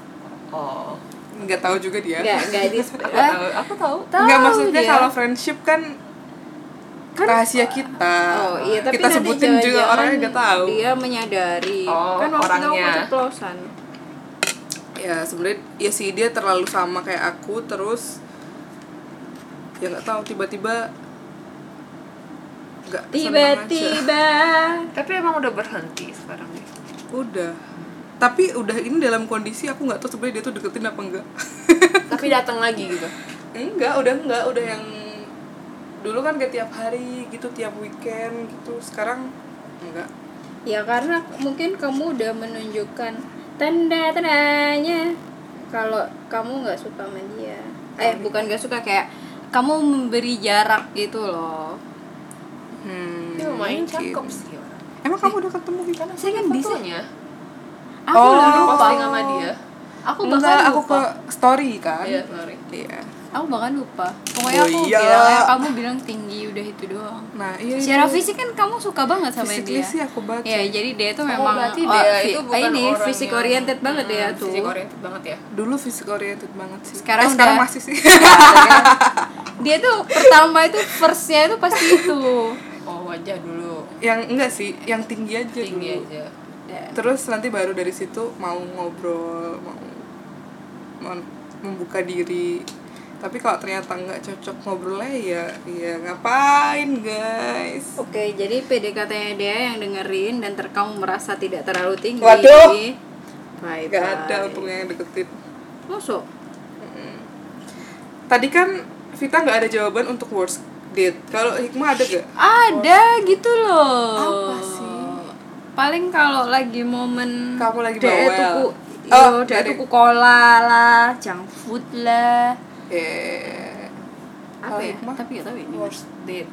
S3: Oh.
S2: Nggak tahu juga dia.
S1: Nggak nggak di
S3: aku
S1: Ah,
S3: tahu. Aku tahu.
S1: Tahu
S2: nggak maksudnya
S1: dia.
S2: kalau friendship kan
S1: Kan-
S2: rahasia kita.
S1: Oh iya tapi
S2: kita sebutin juga orangnya nggak tahu.
S1: Dia menyadari.
S3: Oh,
S1: kan waktu
S3: orangnya.
S1: keceplosan.
S2: Ya sebenarnya ya sih dia terlalu sama kayak aku terus ya nggak tahu tiba-tiba nggak.
S1: Tiba-tiba.
S3: tapi emang udah berhenti sekarang nih
S2: udah. Tapi udah ini dalam kondisi aku nggak tahu sebenarnya dia tuh deketin apa enggak
S3: tapi datang lagi gitu?
S2: Enggak udah enggak udah yang dulu kan kayak tiap hari gitu tiap weekend gitu sekarang enggak.
S1: Ya karena mungkin kamu udah menunjukkan tanda-tandanya kalau kamu nggak suka sama dia. Eh bukan nggak suka kayak kamu memberi jarak gitu loh.
S2: hmm,
S3: dia lumayan cakep sih orang
S2: emang kamu udah ketemu gitu
S1: Saya kan bisa. Aku
S2: Oh,
S1: udah
S3: Di
S1: lupa.
S3: posting sama dia
S1: Aku
S2: enggak
S1: bahkan
S2: aku
S1: lupa.
S2: ke story kan
S3: iya sorry
S2: iya
S1: Aku bahkan lupa. Pokoknya
S2: Oh,
S1: aku
S2: iya.
S1: bilang ya, kamu bilang tinggi udah itu doang.
S2: nah iya
S1: Secara
S2: iya.
S1: fisik kan kamu suka banget sama
S2: Physically
S1: dia.
S2: sih aku baca
S1: Ya, jadi dia tuh
S3: Oh,
S1: memang
S3: berarti
S1: oh,
S3: dia
S1: fi-
S3: itu
S1: ah,
S3: bukan
S1: ini
S3: orang
S1: fisik
S3: yang-
S1: oriented banget ya
S3: Hmm,
S1: tuh.
S3: fisik oriented banget ya
S2: dulu fisik oriented banget sih
S1: Sekarang
S2: eh, sekarang
S1: udah-
S2: masih sih
S1: Dia tuh pertama itu firstnya itu pasti itu.
S3: oh wajah dulu
S2: yang enggak sih yang tinggi aja
S3: tinggi
S2: dulu.
S3: aja
S1: Ya.
S2: terus nanti baru dari situ mau ngobrol mau, mau membuka diri tapi kalau ternyata nggak cocok ngobrolnya ya ya ngapain guys
S1: Oke, jadi PDKT-nya dia yang dengerin dan ter kamu merasa tidak terlalu tinggi.
S2: Waduh.
S1: Bye
S2: nggak ada untuk yang deketin
S1: Masuk.
S2: tadi kan Vita nggak ada jawaban untuk worst date kalau Hikmah ada gak
S1: Ada gitu loh.
S2: Apa sih?
S1: Paling kalau lagi momen
S2: Kamu lagi bawel.
S1: tuku
S2: Oh,
S1: Yo,
S2: dari-
S1: tuku cola lah, junk food lah.
S2: Eh
S1: Apa ya?
S2: Hikmah?
S1: Tapi gak tahu ini.
S2: worst date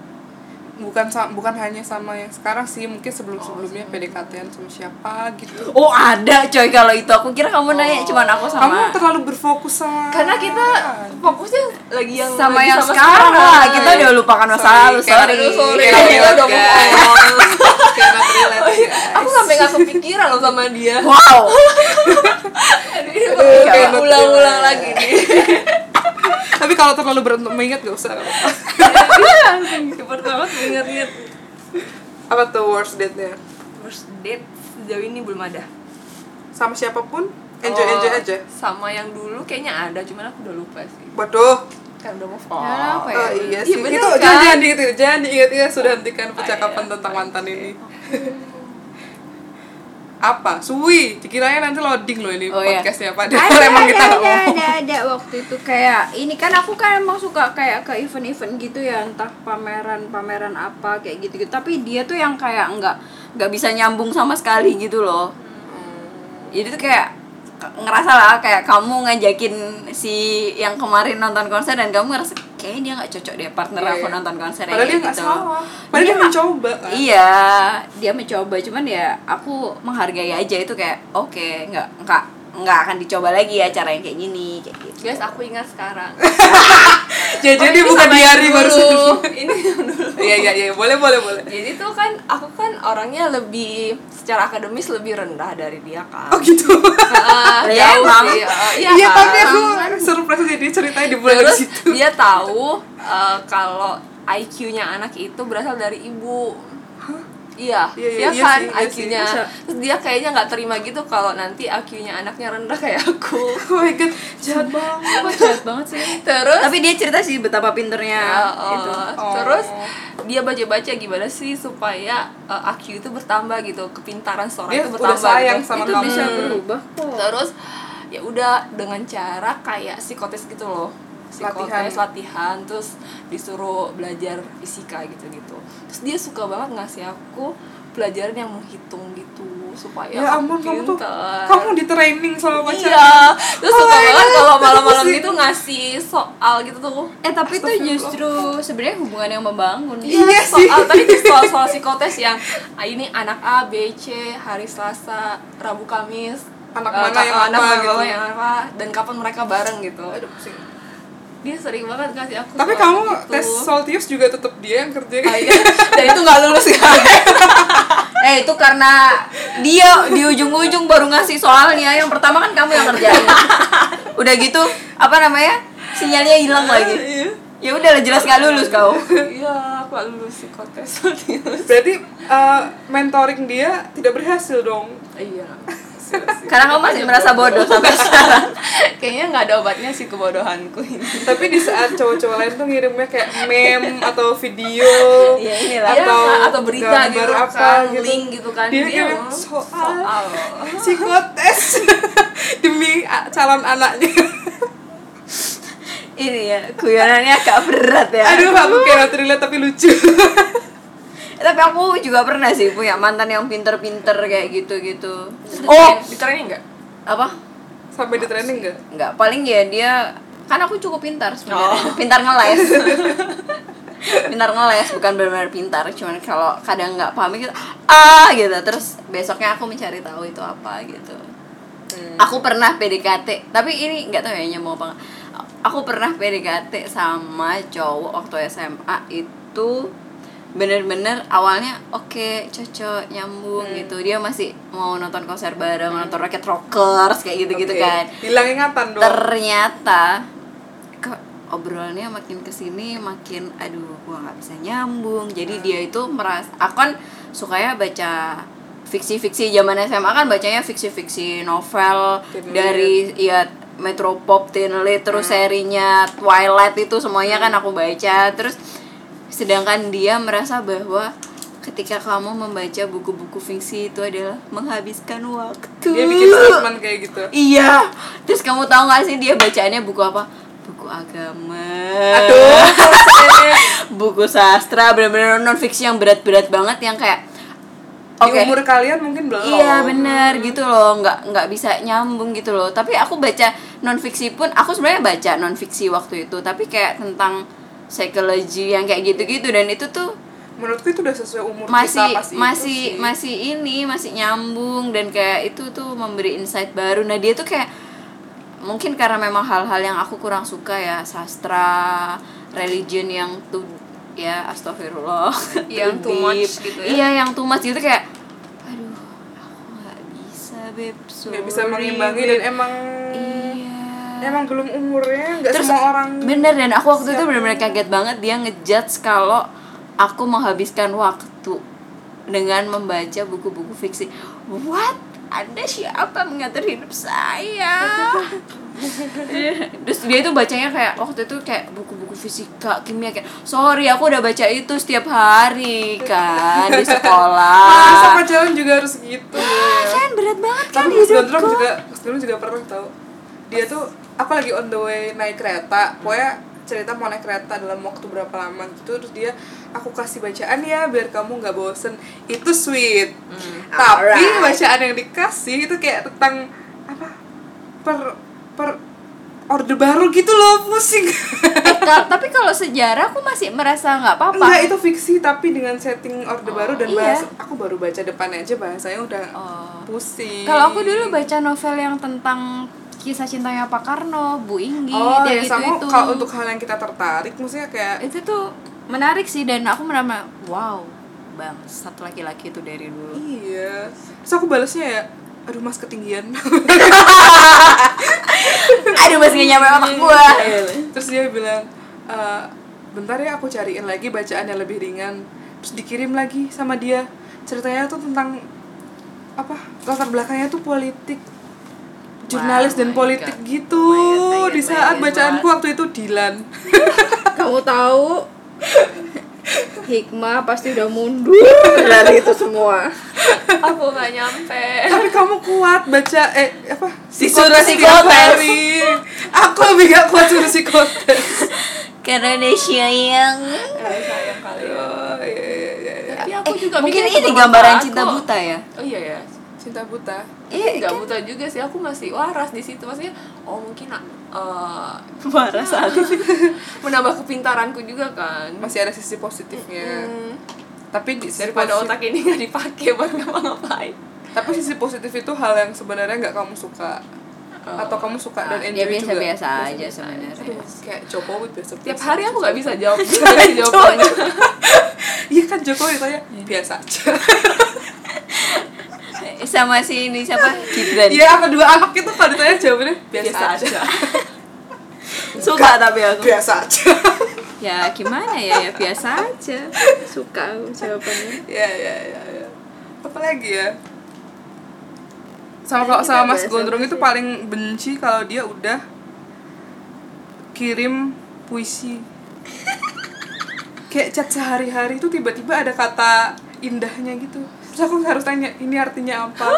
S2: bukan bukan hanya sama yang sekarang sih mungkin sebelum sebelumnya PDKT-an sama siapa gitu
S1: Oh, ada coy kalau itu. Aku kira kamu nanya cuman aku
S2: kamu
S1: sama
S2: terlalu berfokus sama
S3: karena kita fokusnya lagi yang
S1: sama
S3: lagi
S1: yang sekarang lah. Kita udah lupakan masa lalu, sorry.
S2: sorry.
S3: Kita udah.
S2: Kayak not relate, guys.
S3: aku sampai gak kepikiran loh sama dia
S1: Wow.
S3: ini ulang-ulang lagi nih
S2: tapi kalau terlalu berat untuk mengingat gak usah
S3: cepet banget inget-inget
S2: apa tuh worst date-nya?
S3: First date sejauh ini belum ada.
S2: Sama siapa pun? Enjoy
S3: Oh,
S2: enjoy aja?
S3: sama yang dulu kayaknya ada cuman aku udah lupa sih.
S2: Waduh.
S3: Kan udah move
S1: Ya,
S3: on
S1: apa ya?
S2: Oh iya
S3: Iya,
S2: sih,
S3: bener
S2: itu
S3: kan?
S2: jangan jangan diingat, jangan diingat ya sudah hentikan percakapan
S3: iya.
S2: tentang mantan ini. Apa? Suwi, dikiranya nanti loading loh ini
S1: Oh, iya.
S2: podcastnya padahal emang kita
S1: ada,
S2: nggak
S1: ada,
S2: ngomong.
S1: ada, ada waktu itu kayak ini kan aku kan emang suka kayak ke event-event gitu ya entah pameran-pameran apa kayak gitu-gitu tapi dia tuh yang kayak nggak nggak bisa nyambung sama sekali gitu loh jadi tuh kayak ngerasa lah kayak kamu ngajakin si yang kemarin nonton konser dan kamu ngerasa kayaknya dia nggak cocok deh partner
S2: Iya,
S1: aku
S2: iya.
S1: nonton konser
S2: Padahal dia nggak
S1: gitu.
S2: salah. Padahal dia
S1: Iya.
S2: mencoba kan.
S1: Iya, dia mencoba cuman ya aku menghargai aja itu kayak oke, nggak nggak nggak akan dicoba lagi ya cara yang kayak gini kayak gitu.
S3: Guys aku ingat sekarang.
S2: Jadi
S3: Oh,
S2: dia
S3: ini
S2: buka
S3: sama yang
S2: diary baru
S3: ini dulu.
S2: Iya iya iya. Boleh boleh boleh.
S3: Jadi tuh kan aku kan orangnya lebih secara akademis lebih rendah dari dia kan.
S2: Oh gitu.
S3: Ah,
S1: Ya,
S3: jauh
S1: emang.
S3: sih. Ah, iya
S2: iya
S3: kan?
S2: tapi aku surprise jadi ceritanya dimulai dari
S3: terus
S2: situ.
S3: dia tahu eh, kalau IQ-nya anak itu berasal dari ibu Iya,
S2: Iya, iya,
S3: dia
S2: iya
S3: kan
S2: iya.
S3: IQ-nya.
S1: Masa?
S3: Terus dia kayaknya nggak terima gitu kalau nanti IQ-nya anaknya rendah kayak aku.
S2: oh my god jahat banget
S1: jahat banget sih
S3: Terus
S1: tapi dia cerita sih betapa pinternya
S3: Ya, oh,
S1: gitu
S2: Oh.
S3: Terus dia baca-baca gimana sih supaya uh, IQ itu bertambah gitu, kepintaran seorang
S2: Dia
S3: itu
S2: udah
S3: bertambah.
S2: sayang
S3: gitu.
S2: sama
S1: itu
S2: kamu.
S1: bisa berubah kok
S3: Terus ya udah dengan cara kayak psikotes gitu loh. Psikotes
S2: Latihan.
S3: latihan. terus disuruh belajar fisika gitu-gitu. Terus dia suka banget ngasih aku pelajaran yang menghitung gitu supaya
S2: ya
S3: aku
S2: ampun kamu tuh
S3: pinter.
S2: kamu di training sama pacar
S3: Iya, terus
S2: Oh
S3: suka banget kalau malam-malam gitu ngasih soal gitu tuh.
S1: eh tapi itu justru sebenarnya hubungan yang membangun
S2: Iya sih.
S3: soal tadi tuh soal soal psikotes yang ah, ini anak A, B, C, hari Selasa, Rabu, Kamis,
S2: Anak
S3: eh,
S2: mana yang
S3: anak
S2: apa
S3: mana
S2: gitu.
S3: yang apa dan kapan mereka bareng gitu.
S2: Aduh, pusing.
S3: Dia sering banget ngasih aku.
S2: tapi kamu
S3: gitu.
S2: tes Soltius juga tetap dia yang kerja
S3: Ah, iya. dan itu nggak lulus kan?
S1: eh itu karena dia di ujung-ujung baru ngasih soalnya yang pertama kan kamu yang kerjain udah gitu apa namanya sinyalnya hilang lagi
S3: Iya.
S1: ya udah lah, jelas gak lulus kau
S3: Iya, aku nggak lulus psikotes.
S2: berarti uh, mentoring dia tidak berhasil dong
S3: Iya.
S1: Karena kamu masih merasa bodoh sampai sekarang
S3: Kayaknya nggak ada obatnya sih kebodohanku ini.
S2: tapi di saat cowok-cowok lain tuh ngirimnya kayak meme atau video
S1: ya inilah
S3: Iya,
S2: atau
S3: atau berita
S2: gambar
S3: gitu
S2: apa
S3: kan,
S2: gitu.
S3: link gitu kan.
S2: Dia
S3: Dia
S2: kirim soal.
S3: soal.
S2: psikotes demi calon anaknya
S1: ini ya guyonannya agak berat ya
S2: aduh aku kayak relate tapi lucu
S1: tapi aku juga pernah sih punya mantan yang pinter-pinter kayak gitu-gitu.
S3: Oh, di training nggak?
S1: apa?
S2: Sampai di training gak
S1: nggak paling ya dia kan aku cukup pintar sebenarnya.
S3: Oh.
S1: pintar ngeles. Pintar ngeles bukan benar-benar pintar. Cuman kalau kadang nggak paham gitu ah! gitu. Terus besoknya aku mencari tahu itu apa gitu. Aku pernah PDKT tapi ini nggak tahu ya nyambung apa nggak. aku pernah PDKT sama cowok waktu SMA itu bener-bener awalnya oke cocok nyambung gitu. Dia masih mau nonton konser bareng nonton Rocket Rockers kayak gitu-gitu
S2: Oke.
S1: kan.
S2: Hilang ingatan dong.
S1: Ternyata kok obrolannya makin ke sini makin aduh gua nggak bisa nyambung. Jadi dia itu merasa aku kan sukanya baca fiksi-fiksi. Zaman SMA kan bacanya fiksi-fiksi novel
S2: Teen
S1: dari ya Metropop, Lit, terus serinya Twilight itu semuanya kan aku baca. Terus sedangkan dia merasa bahwa ketika kamu membaca buku-buku fiksi itu adalah menghabiskan waktu
S2: dia bikin statement kayak gitu
S1: Iya. Terus kamu tahu gak sih dia bacaannya buku apa? Buku agama.
S2: aduh
S1: buku sastra, bener-bener non fiksi yang berat-berat banget yang kayak
S2: di
S1: Oke.
S2: umur kalian mungkin belum
S1: Iya bener gitu loh, nggak nggak bisa nyambung gitu loh. Tapi aku baca non fiksi pun, aku sebenarnya baca non fiksi waktu itu, tapi kayak tentang psikologi yang kayak gitu-gitu dan itu tuh
S2: menurutku itu udah sesuai umur
S1: masih
S2: kita itu
S1: masih
S2: sih.
S1: masih ini masih nyambung dan kayak itu tuh memberi insight baru nah dia tuh kayak mungkin karena memang hal-hal yang aku kurang suka ya sastra religion yang tuh ya astagfirullah
S3: Yang too much gitu ya.
S1: iya yang too much gitu kayak aduh aku nggak bisa beb
S2: nggak bisa
S1: sorry,
S2: mengimbangi
S1: beb."
S2: dan emang
S1: iya
S2: emang belum umurnya nggak
S1: Terus
S2: semua orang
S1: bener dan aku waktu itu
S2: siap.
S1: bener-bener kaget banget dia ngejudge kalau aku menghabiskan waktu dengan membaca buku-buku fiksi. What? Anda siapa mengatur hidup saya? Terus dia itu bacanya kayak waktu itu kayak buku-buku fisika kimia kayak sorry aku udah baca itu setiap hari kan di
S2: masa
S1: sekolah
S2: pacaran juga harus gitu ya.
S1: kan berat banget kan
S2: tapi Gondrong juga Gondrong juga pernah tau. Dia tuh aku lagi on the way naik kereta pokoknya cerita mau naik kereta dalam waktu berapa lama gitu terus dia aku kasih bacaan ya biar kamu nggak bosen itu sweet tapi
S1: alright.
S2: bacaan yang dikasih itu kayak tentang apa per per orde baru gitu loh pusing
S1: Eh, tapi kalau sejarah aku masih merasa nggak apa-apa.
S2: Enggak, itu fiksi tapi dengan setting Orde Baru dan
S1: iya.
S2: bahasa aku baru baca depannya aja bahasanya udah
S1: Oh.
S2: pusing.
S1: Kalau aku dulu baca novel yang tentang kisah cintanya Pak Karno, Bu Inggi,
S2: Oh,
S1: dia
S2: ya sama
S1: gitu-gitu.
S2: kalau untuk hal yang kita tertarik maksudnya kayak
S1: itu tuh menarik sih dan aku merasa wow, bang, satu laki-laki itu dari dulu.
S2: iya. Terus aku balasnya ya aduh mas ketinggian
S1: Aduh, masih nggak nyampe otak gua.
S2: terus dia bilang "Eh, bentar ya aku cariin lagi bacaan yang lebih ringan terus dikirim lagi sama dia ceritanya tuh tentang apa latar belakangnya tuh politik jurnalis
S3: Wow,
S2: dan politik
S3: God.
S2: gitu
S3: Oh my God, God,
S2: di saat bacaanku waktu itu Dilan
S1: Kamu tahu Hikmah pasti udah mundur dari itu semua.
S3: aku nggak nyampe
S2: tapi kamu kuat baca eh apa psikotes
S1: psikotes.
S2: tiap hari aku lebih gak kuat suruh psikotes
S1: Karena dia sayang.
S3: Eh, sayang kali ya
S2: oh, iya, iya, iya, iya.
S3: tapi aku juga
S1: Mungkin
S3: mikir
S1: ini gambaran cinta buta ya.
S3: oh iya ya
S2: cinta buta
S3: Iya, nggak buta juga sih. Aku masih waras di situ. Maksudnya, oh mungkin uh,
S1: Marah saat itu.
S3: menambah kepintaranku juga kan.
S2: masih ada sisi positifnya
S3: Hmm,
S2: tapi di sisi
S3: daripada
S2: posi-
S3: otak ini nggak dipakai buat ngapa-ngapain.
S2: tapi sisi positif itu hal yang sebenarnya nggak kamu suka
S3: Oh.
S2: atau kamu suka dan
S1: Ah,
S2: enjoy
S1: ya biasa
S2: juga
S1: biasa aja sebenarnya.
S2: Kayak Jokowi biasa
S3: Tiap hari aku nggak bisa jawab. Jawabannya.
S2: iya kan Jokowi tanya biasa aja
S1: Sama si ini siapa? Gibran.
S2: iya apa dua anak itu kalau ditanya jawabannya biasa,
S3: Biasa
S2: aja.
S3: aja.
S1: Suka tapi aku.
S2: biasa aja
S1: Ya gimana ya ya biasa aja. Suka aku jawabannya.
S2: ya ya ya ya apa lagi ya sama kalau sama Mas
S1: biasa
S2: Gondrong itu paling benci kalau dia udah kirim puisi kayak chat sehari-hari itu tiba-tiba ada kata indahnya gitu terus aku harus tanya ini artinya apa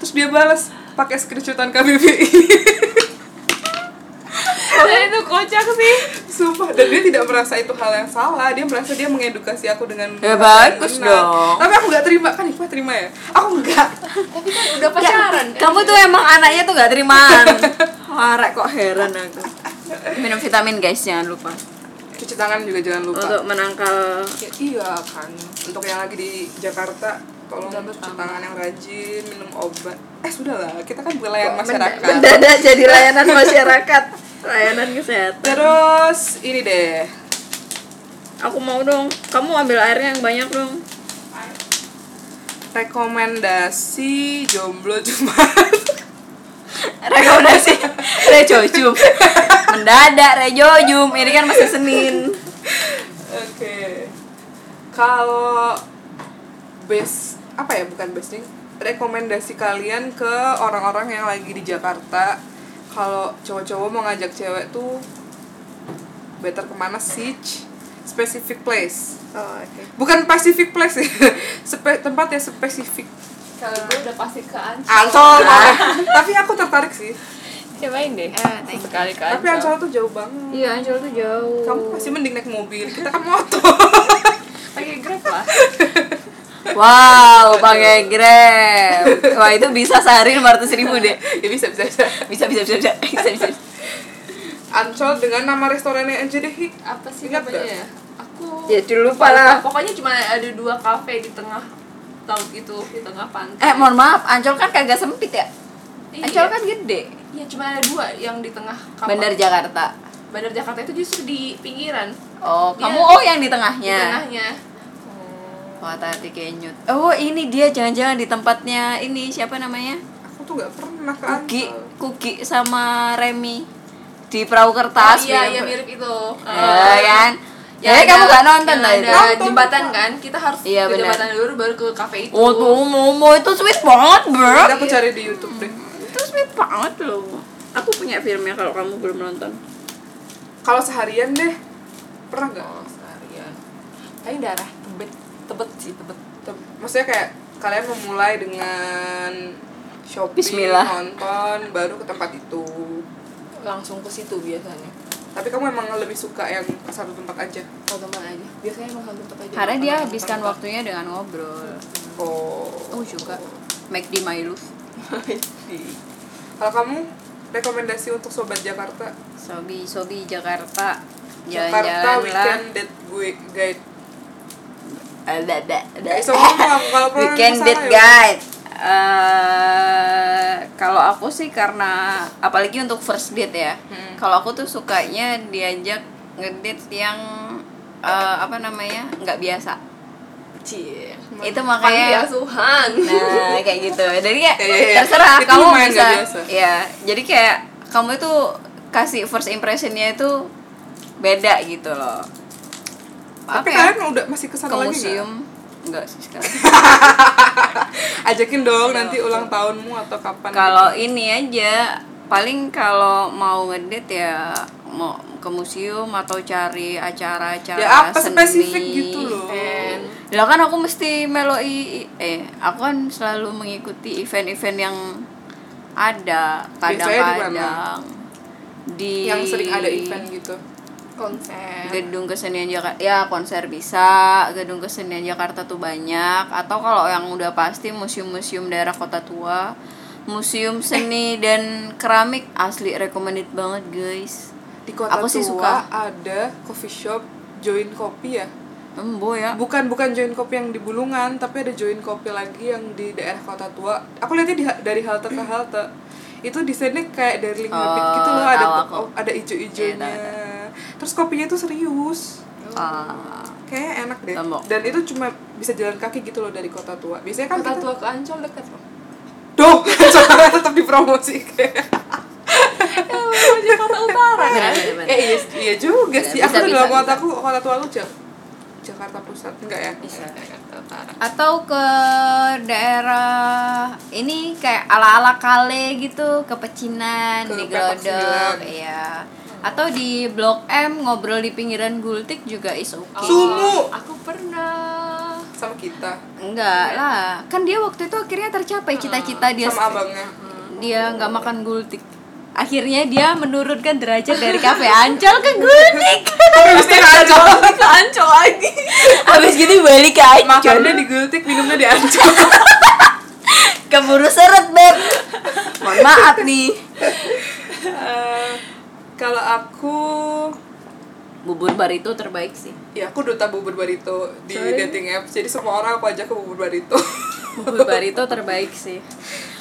S2: terus dia balas pakai screenshotan KBBI
S3: Nah, itu kocak sih.
S2: Sumpah, dan dia tidak merasa itu hal yang salah Dia merasa dia mengedukasi aku dengan
S1: Ya, bagus
S2: benar.
S1: dong.
S2: Tapi aku gak terima, kan Ipa terima ya? Aku enggak
S3: Tapi kan udah pacaran. kan?
S1: Kamu tuh emang anaknya tuh gak terimaan. Marek kok heran aku. Minum vitamin guys jangan lupa.
S2: Cuci tangan juga jangan lupa
S1: Untuk menangkal
S2: Ya, iya kan untuk yang lagi di Jakarta tolong cuci
S3: tangan.
S2: yang rajin minum obat eh sudahlah kita kan pelayan masyarakat
S1: mendadak jadi layanan masyarakat, layanan kesehatan.
S2: terus ini deh
S1: Aku mau dong. Kamu ambil airnya yang banyak dong.
S2: rekomendasi jomblo Jumat
S1: Rekomendasi Rejo Jum. Mendadak Rejo Jum. Ini kan masih Senin.
S2: oke kalau base apa ya bukan base nih rekomendasi kalian ke orang-orang yang lagi di Jakarta kalau cowok-cowok mau ngajak cewek tuh better ke mana sih specific place
S1: Oh, oke.
S2: bukan Pacific Place ya Spe- tempat yang spesifik
S3: Kalau gue udah pasti ke Ancol.
S2: Ancol tapi aku tertarik sih
S3: Cobain deh.
S1: Eh, thank you.
S3: Sekali ke
S2: tapi Ancol tuh jauh banget
S1: Iya, Ancol tuh jauh.
S2: kamu pasti mending naik mobil kita kan motor
S3: pakai Grab lah.
S1: Wow, pakai Grab. Wah, itu bisa sehari 500 ribu deh.
S2: ya bisa bisa bisa
S1: Bisa, bisa, bisa, bisa, bisa, bisa.
S2: Ancol dengan nama restorannya aja deh.
S3: Apa sih
S2: Ingat
S3: namanya
S2: gak?
S3: ya? Aku
S1: Ya, dulu lupa lah.
S3: Pokoknya cuma ada dua kafe di tengah laut itu, di tengah pantai.
S1: Eh, mohon maaf, Ancol kan kagak sempit ya?
S3: Iya.
S1: Ancol kan gede.
S3: Iya, cuma ada dua yang di tengah kapal.
S1: Bandar Jakarta.
S3: Bandar Jakarta itu justru di pinggiran.
S1: Oh,
S3: Dia-
S1: kamu oh yang di
S3: Di
S1: tengahnya.
S3: tengahnya.
S1: Wah, tadi kenyut. Oh, ini dia jangan-jangan di tempatnya ini siapa namanya?
S2: aku tuh nggak pernah ke
S1: Kuki,
S2: Ancol
S1: Kuki sama Remy di perahu kertas.
S3: iya,
S1: film-
S3: iya mirip itu.
S1: Ya kan? Ya,
S3: Yang
S1: kamu gak nonton lah itu.
S3: ada
S2: Nonton.
S3: jembatan kan? Kita harus
S1: Iya,
S3: ke
S1: benar.
S3: jembatan dulu baru ke kafe itu.
S1: Oh, tuh Momo itu sweet banget, bro.
S2: Nanti aku cari di YouTube deh
S1: sweet banget loh. Aku punya filmnya kalau kamu belum nonton.
S2: kalau seharian deh pernah nggak
S3: Oh, seharian. Paling daerah Tebet, Tebet sih, Tebet.
S2: Tem- maksudnya kayak kalian memulai dengan shopping
S1: Bismillah.
S2: nonton baru ke tempat itu
S3: Langsung ke situ biasanya.
S2: tapi kamu emang lebih suka yang ke satu tempat aja
S3: Kalau teman aja. Biasanya emang satu tempat aja.
S1: Karena dia habiskan
S3: tempat.
S1: waktunya dengan ngobrol.
S2: oh
S1: Oh, juga. Make di my love.
S2: kalau kamu rekomendasi untuk sobat Jakarta
S1: Sobi, Sobi Jakarta.
S2: Jakarta
S1: Jalan-jalan lah.
S2: Weekend Date gue Guide
S1: ada ada ada
S2: kalau
S1: weekend date
S2: ya.
S1: guide eh kalau aku sih karena apalagi untuk first date ya
S2: Hmm.
S1: kalau aku tuh sukanya diajak ngedate yang eh, apa namanya nggak biasa
S3: Cie.
S1: itu
S3: Panti
S1: makanya
S3: asuhan.
S1: nah kayak gitu jadi ya
S2: Iya, iya, iya.
S1: terserah
S2: Itu
S1: kamu bisa
S2: biasa.
S1: ya jadi kayak kamu itu kasih first impressionnya itu beda gitu loh
S2: tapi
S1: apa ya
S2: kalian udah masih ke sana
S1: ke
S2: lagi
S1: museum enggak sih sekarang
S2: ajakin dong nanti ulang tahunmu atau kapan
S1: kalau ini aja paling kalau mau ngedate ya mau ke museum atau cari acara-acara
S2: ya apa
S1: seni.
S2: spesifik gitu loh
S3: And
S1: Lah kan aku mesti meloi eh aku kan selalu mengikuti event-event yang ada
S2: Biasanya di
S1: kadang-kadang di
S2: yang sering ada event gitu
S3: konser.
S1: gedung kesenian Jakarta ya konser bisa gedung kesenian Jakarta tuh banyak atau kalau yang udah pasti museum-museum daerah kota tua museum seni dan keramik asli recommended banget guys.
S2: Di kota
S1: Aku
S2: tua
S1: sih suka.
S2: ada coffee shop join kopi ya?
S1: Embo ya.
S2: Bukan bukan join kopi yang di Bulungan tapi ada join kopi lagi yang di daerah kota tua. Aku lihatnya di, dari halte ke halte. Itu desainnya kayak dari link
S1: Oh,
S2: gitu loh ada
S1: tahu aku.
S2: oh, ada ijo-ijonya.
S1: Iya,
S2: terus kopinya tuh serius.
S1: Ah,
S2: kayak enak deh.
S1: Lombok.
S2: dan itu cuma bisa jalan kaki gitu loh dari kota tua. Biasanya kan
S3: Kota
S2: kita
S3: tua ke Ancol dekat loh.
S2: Duh, soalnya tetap dipromosi kayak.
S3: Jakarta Utara kan.
S2: Eh iya, iya juga sih. Aku
S1: bisa,
S2: dalam
S1: bisa.
S2: otakku kota tua lu Jak Jakarta Pusat enggak ya?
S1: bisa
S3: Jakarta Utara.
S1: atau ke daerah ini kayak ala-ala kale gitu ke pecinan
S2: Ke
S1: di Glodok iya atau di Blok M ngobrol di pinggiran Gultik juga is okay
S2: Sumu.
S3: Aku pernah.
S2: Sama kita,
S1: enggak lah. Kan dia waktu itu akhirnya tercapai cita-cita dia
S2: sama abangnya.
S1: dia nggak makan Gultik. Akhirnya dia menurunkan derajat dari kafe Ancol ke Gultik.
S2: Habis itu Ancol.
S3: Ke Ancol lagi.
S1: habis gitu balik ke Ancol.
S2: Makannya di Gultik, minumnya di Ancol.
S1: keburu seret beb. Mohon maaf nih.
S2: Eh, kalau aku
S1: bubur barito terbaik sih
S2: ya aku duta bubur barito di
S3: Sorry.
S2: dating apps. Jadi semua orang aku ajak ke bubur barito.
S1: bubur barito terbaik sih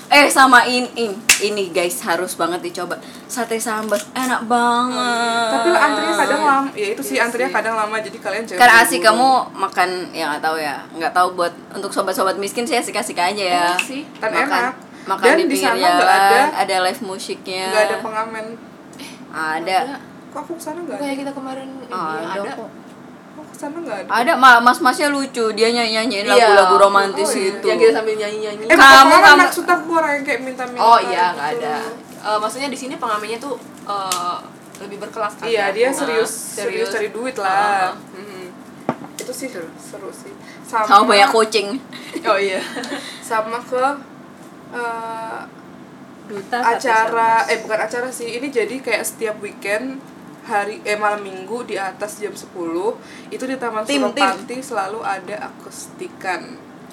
S1: eh sama in, in ini guys harus banget dicoba sate sambat enak banget
S2: Tapi antrinya kadang lama. Ya itu sih antrinya kadang lama jadi kalian jangan
S1: kan asik kamu makan ya nggak tahu ya nggak tahu buat untuk sobat-sobat miskin sih asik-asik aja ya
S3: Enak sih.
S2: Dan
S1: makan,
S2: enak.
S1: makan
S2: Dan
S1: di
S2: di sana nggak
S1: jalan
S2: ada-
S1: ada, live musiknya
S2: nggak ada pengamen.
S1: ada
S2: Kok aku ke sana nggak?
S3: Kayak kita kemarin ini
S1: ada,
S3: ada.
S1: kok
S2: Aku ke sana nggak ada.
S1: ada ma- mas-masnya lucu dia nyanyi nyanyiin
S3: Iya.
S1: lagu-lagu romantis
S2: Oh, iya.
S1: itu
S3: Yang kita sambil nyanyi-nyanyi.
S2: Eh,
S1: Kamu-
S2: kamu kan
S1: kamu-
S2: maksud aku orang yang kayak minta-minta.
S3: Oh iya, nggak
S2: gitu.
S3: ada. Eh, maksudnya di sini pengamennya tuh eh, lebih berkelas kan?
S2: Iya,
S3: ya?
S2: dia
S3: Nah,
S2: serius, serius cari duit lah.
S3: Uh-huh.
S2: Mhm. Itu sih seru, seru sih.
S1: sama banyak kucing
S3: Oh iya.
S2: sama ke eh,
S1: duta
S2: acara eh bukan acara sih. Ini jadi kayak setiap weekend hari eh malam minggu di atas jam 10 itu di Taman
S1: Tim,
S2: Suropati selalu ada akustikan.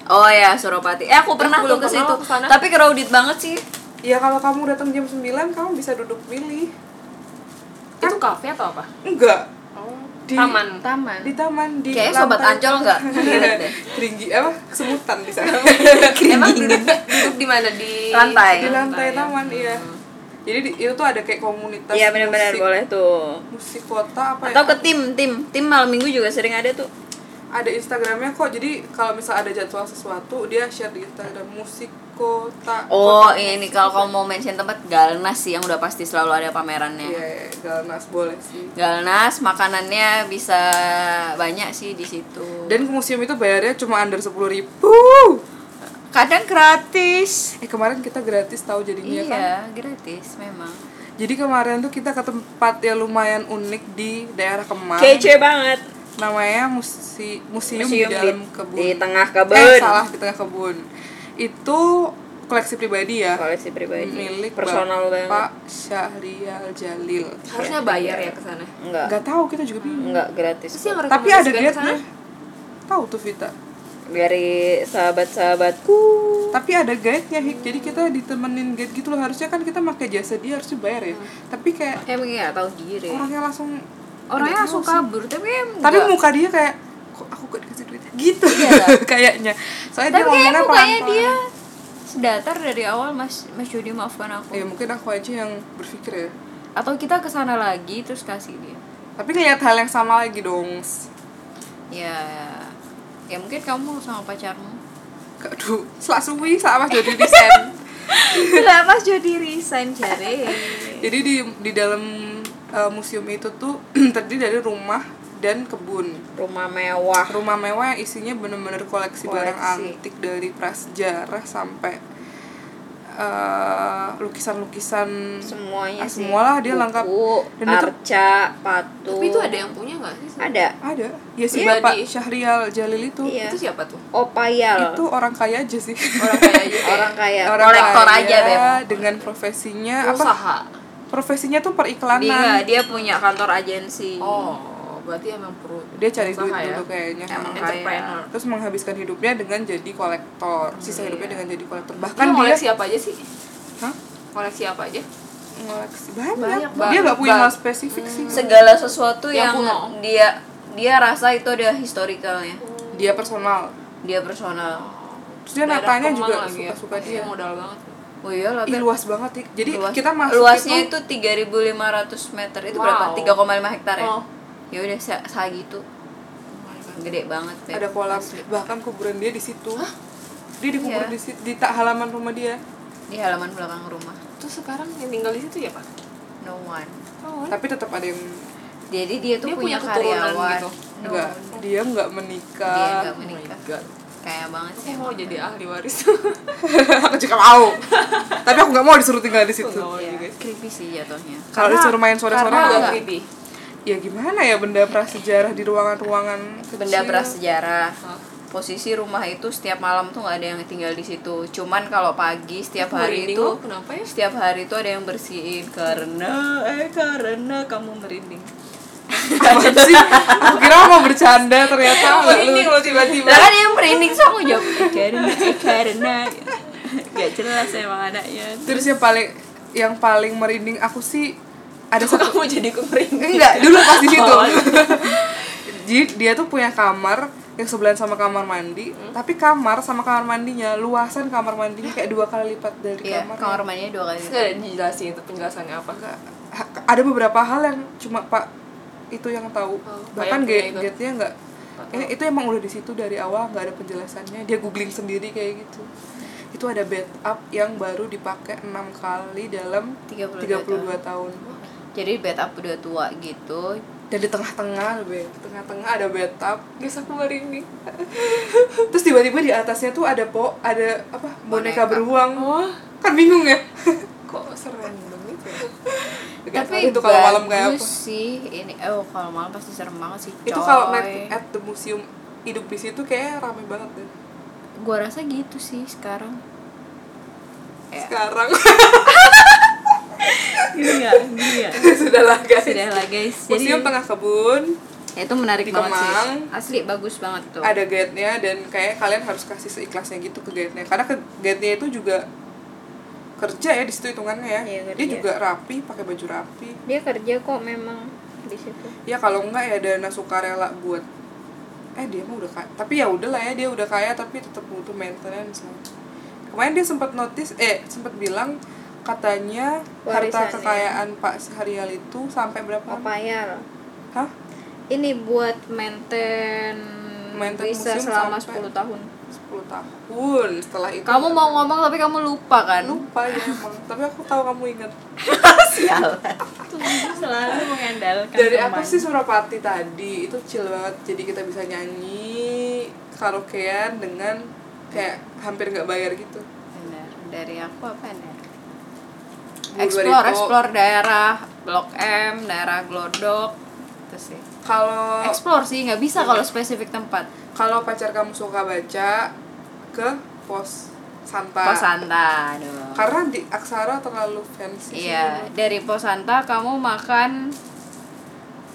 S1: oh ya Suropati eh aku pernah
S3: belum
S1: tuh ke
S3: pernah
S1: situ tapi crowded banget sih
S2: Ya kalau kamu datang jam 9 kamu bisa duduk pilih.
S3: Itu kafe atau apa?
S2: Enggak,
S3: Oh,
S2: Di-
S3: taman.
S1: taman
S2: di taman di
S1: Kayaknya sobat
S2: lantai-
S1: Ancol nggak.
S2: Keringgi apa? Semutan di sana.
S3: Emang duduk, duduk di mana di
S1: Lantai.
S2: di lantai
S3: ya?
S2: taman iya. Jadi di, itu tuh ada kayak komunitas
S1: Iya benar-benar boleh tuh.
S2: musik kota apa
S1: Atau
S2: ya?
S1: ke tim, tim, tim malam minggu juga sering ada tuh.
S2: Ada Instagramnya kok. Jadi kalau misal ada jadwal sesuatu dia share di Instagram musik kota.
S1: Oh
S2: kota
S1: ini kalau kamu mau mention tempat Galnas sih yang udah pasti selalu ada pamerannya.
S2: Iya, iya, Galnas boleh sih.
S1: Galnas makanannya bisa banyak sih di situ.
S2: Dan ke museum itu bayarnya cuma under sepuluh ribu.
S1: Kadang gratis.
S2: Eh kemarin kita gratis tahu jadinya kan.
S1: Iya gratis memang.
S2: Jadi kemarin tuh kita ke tempat yang lumayan unik di daerah Kemang.
S1: Kece banget.
S2: Namanya musi museum,
S1: Museum
S2: di dalam
S1: di-
S2: kebun.
S1: di tengah kebun.
S2: Eh salah di tengah kebun. Itu koleksi pribadi ya.
S1: Koleksi pribadi.
S2: Milik
S1: personal
S2: Bapak
S1: banget.
S2: Syahrial Jalil.
S3: Harusnya bayar ya ke sana.
S1: Enggak.
S2: Nggak tahu kita juga bingung.
S1: Enggak gratis.
S2: Tapi ada guide-nya. Tahu tuh Vita.
S1: Dari sahabat-sahabatku.
S2: Tapi ada guide-nya Hik. Jadi kita ditemenin guide gitu loh. Harusnya kan kita pakai jasa dia harusnya bayar ya. Tapi kayak
S1: Emang nggak tahu diri.
S2: orangnya langsung
S1: orangnya langsung kabur tapi
S2: tapi
S1: enggak.
S2: muka dia kayak kok aku gak dikasih duit gitu
S1: Iya.
S2: kayaknya soalnya
S1: tapi
S2: dia
S1: kayak
S2: ngomongnya
S1: mukanya
S2: pelan-pelan.
S1: dia sedatar dari awal mas mas Jody maafkan aku
S2: ya mungkin aku aja yang berpikir ya
S1: atau kita ke sana lagi terus kasih dia
S2: tapi ngeliat hal yang sama lagi dong
S1: ya ya mungkin kamu sama pacarmu.
S2: Aduh selak suwi selak mas jadi desain
S1: Lah mas Jody resign jare.
S2: Jadi di di dalam uh, museum itu tuh terdiri dari rumah dan kebun.
S1: Rumah mewah.
S2: Rumah mewah yang isinya bener-bener koleksi, barang
S1: Koleksi.
S2: antik dari prasejarah sampai uh, lukisan-lukisan
S1: semuanya
S2: Ah,
S1: sih.
S2: semualah dia lengkap.
S1: Buku,
S2: Dan itu-
S1: arca patung
S3: tapi itu ada yang punya nggak sih?
S1: Ada.
S2: Ada. Ya si
S3: Iya,
S2: bapak
S3: di-
S2: Syahrial Jalil itu.
S1: Iya.
S3: itu siapa tuh?
S1: Opayal
S2: itu orang kaya aja sih.
S3: Orang kaya aja.
S1: Orang kaya.
S2: Orang
S1: kolektor
S2: kaya
S1: aja beb.
S2: dengan profesinya apa?
S3: Usaha.
S2: Profesinya tuh
S1: dia
S2: periklanan
S1: dia punya kantor agensi.
S3: Oh berarti emang perlu
S2: dia cari duit
S3: ya?
S2: dulu kayaknya.
S1: Emang kaya.
S3: entrepreneur.
S2: terus menghabiskan hidupnya dengan jadi kolektor. Sisa hidupnya dengan jadi kolektor.
S3: Kan
S2: bahkan
S3: dia
S2: dia
S3: koleksi apa aja sih?
S2: Hah?
S3: koleksi apa aja?
S2: Ngoleksi banyak,
S3: Banyak
S2: dia nggak punya hal spesifik sih.
S1: Segala sesuatu
S3: Yang
S1: yang, dia dia rasa itu ada historicalnya.
S2: Dia personal.
S1: Dia personal.
S2: Terus dia
S3: Daerah
S2: natanya juga
S3: lagi ya.
S2: suka-suka dia.
S3: modal banget.
S1: Oh iya lah
S2: Ih, luas banget nih jadi
S1: Luas.
S2: kita masuk
S1: luasnya
S2: itu,
S1: itu 3.500 meter. Itu
S3: Wow.
S1: berapa 3,5 hektar ya?
S3: Oh.
S1: Ya udah se segitu gede banget Beb.
S2: ada kolam
S1: Asli.
S2: bahkan kuburan dia di situ. Dia dikubur
S1: Iya.
S2: di situ di tak halaman rumah dia.
S1: Di halaman belakang rumah.
S3: Terus sekarang yang tinggal di situ ya pak
S1: no one.
S3: Oh,
S2: tapi tetap ada yang
S1: jadi dia tuh
S3: Dia
S1: punya,
S3: punya keturunan
S1: karyawan.
S3: gitu?
S1: no,
S2: enggak dia nggak
S1: dia
S2: menikah
S1: nggak
S3: Oh my
S1: menikah.
S3: God.
S1: kayak banget sih
S3: Saya mau jadi ahli waris.
S2: Aku juga mau. Tapi aku nggak mau disuruh tinggal di situ.
S3: Nggak
S1: Iya,
S3: sih.
S1: creepy sih jatuhnya.
S2: Kalau disuruh main sore-sore
S3: agak creepy
S2: ya gimana ya benda prasejarah di ruangan-ruangan
S1: benda prasejarah. Posisi rumah itu setiap malam tuh nggak ada yang tinggal di situ. Cuman kalau pagi setiap hari
S3: merinding
S1: itu
S3: loh, kenapa ya?
S1: setiap hari itu ada yang bersihin. Karena eh karena kamu merinding.
S2: Apa sih? Aku kira mau bercanda ternyata.
S3: Merinding loh tiba-tiba.
S1: Lah kan yang merinding so aku jawab "Eh, karena eh karena. Gak jelas emang anaknya.
S2: Terus yang paling yang paling merinding aku sih ada satu
S3: kamu jadi aku merinding
S2: enggak dulu pas di situ.
S3: Oh.
S2: jadi dia tuh punya kamar yang sebelahan sama kamar mandi tapi kamar sama kamar mandinya luasan kamar mandinya kayak dua kali lipat dari
S1: iya
S2: kamar
S1: kamar mandinya dua kali
S3: ada dijelasin itu penjelasannya apa
S2: Nggak, ha- ada beberapa hal yang cuma pak itu yang tahu.
S3: Oh,
S2: bahkan gate
S3: itu.
S2: gate nya nggak
S3: Nggak
S2: ini itu emang udah di situ dari awal nggak ada penjelasannya. Dia googling sendiri kayak gitu. Itu ada backup yang baru dipakai enam kali dalam
S1: 32
S2: 32 tahun
S1: jadi bed up udah tua gitu.
S2: Dan di tengah-tengah be di tengah-tengah ada bathtub
S3: guys aku merinding
S2: terus tiba-tiba di atasnya tuh ada po ada apa boneka,
S1: Boneka.
S2: beruang.
S3: Oh.
S2: Kan bingung ya?
S3: Kok serandom gitu ya?
S1: Tapi
S2: itu kalau malam kayak apa.
S1: sih. Ini oh kalau malam pasti serem banget sih
S2: itu
S1: coy.
S2: kalau night at the museum hidup di situ kayak rame banget deh.
S1: Gua rasa gitu sih sekarang. Ya.
S2: Sekarang
S1: iya iya
S2: sudahlah guys.
S1: Sudah lah guys. Jadi
S2: museum tengah kebun?
S1: Ya, itu menarik banget sih.
S2: Kemang.
S1: asli bagus banget tuh.
S2: Ada guide-nya dan kayak kalian harus kasih seikhlasnya gitu ke guide-nya. Karena ke guide-nya itu juga kerja ya di situ hitungannya ya.
S1: Iya,
S2: dia juga rapi pakai baju rapi.
S1: Dia kerja kok memang di situ.
S2: Ya kalau enggak ya dana sukarela buat eh dia mah udah kaya. Tapi ya udahlah ya dia udah kaya tapi tetap butuh maintenance kemarin dia sempat notice eh sempat bilang katanya harta kekayaan Pak Syahrial itu sampai berapa?
S1: Papayal
S2: hah?
S1: Ini buat maintain
S2: Maintain
S1: bisa
S2: museum
S1: selama
S2: sampai-
S1: 10 tahun.
S2: 10 tahun. Setelah itu
S1: kamu mau ngomong tapi kamu lupa kan?
S2: Lupa ya emang. Tapi aku tahu kamu ingat.
S1: Sialan selalu mengandalkan
S2: dari
S1: teman.
S2: apa sih Surapati tadi itu chill banget. Jadi kita bisa nyanyi karaokean dengan kayak hampir nggak bayar gitu.
S1: Benar. dari aku apa nih explore explore daerah blok M daerah Glodok itu sih.
S2: Kalau
S1: explore sih nggak bisa kalau spesifik tempat.
S2: kalau pacar kamu suka baca ke pos Santa.
S1: Pos Santa aduh.
S2: karena di Aksara terlalu fancy sih.
S1: Iya dari Pos Santa kamu makan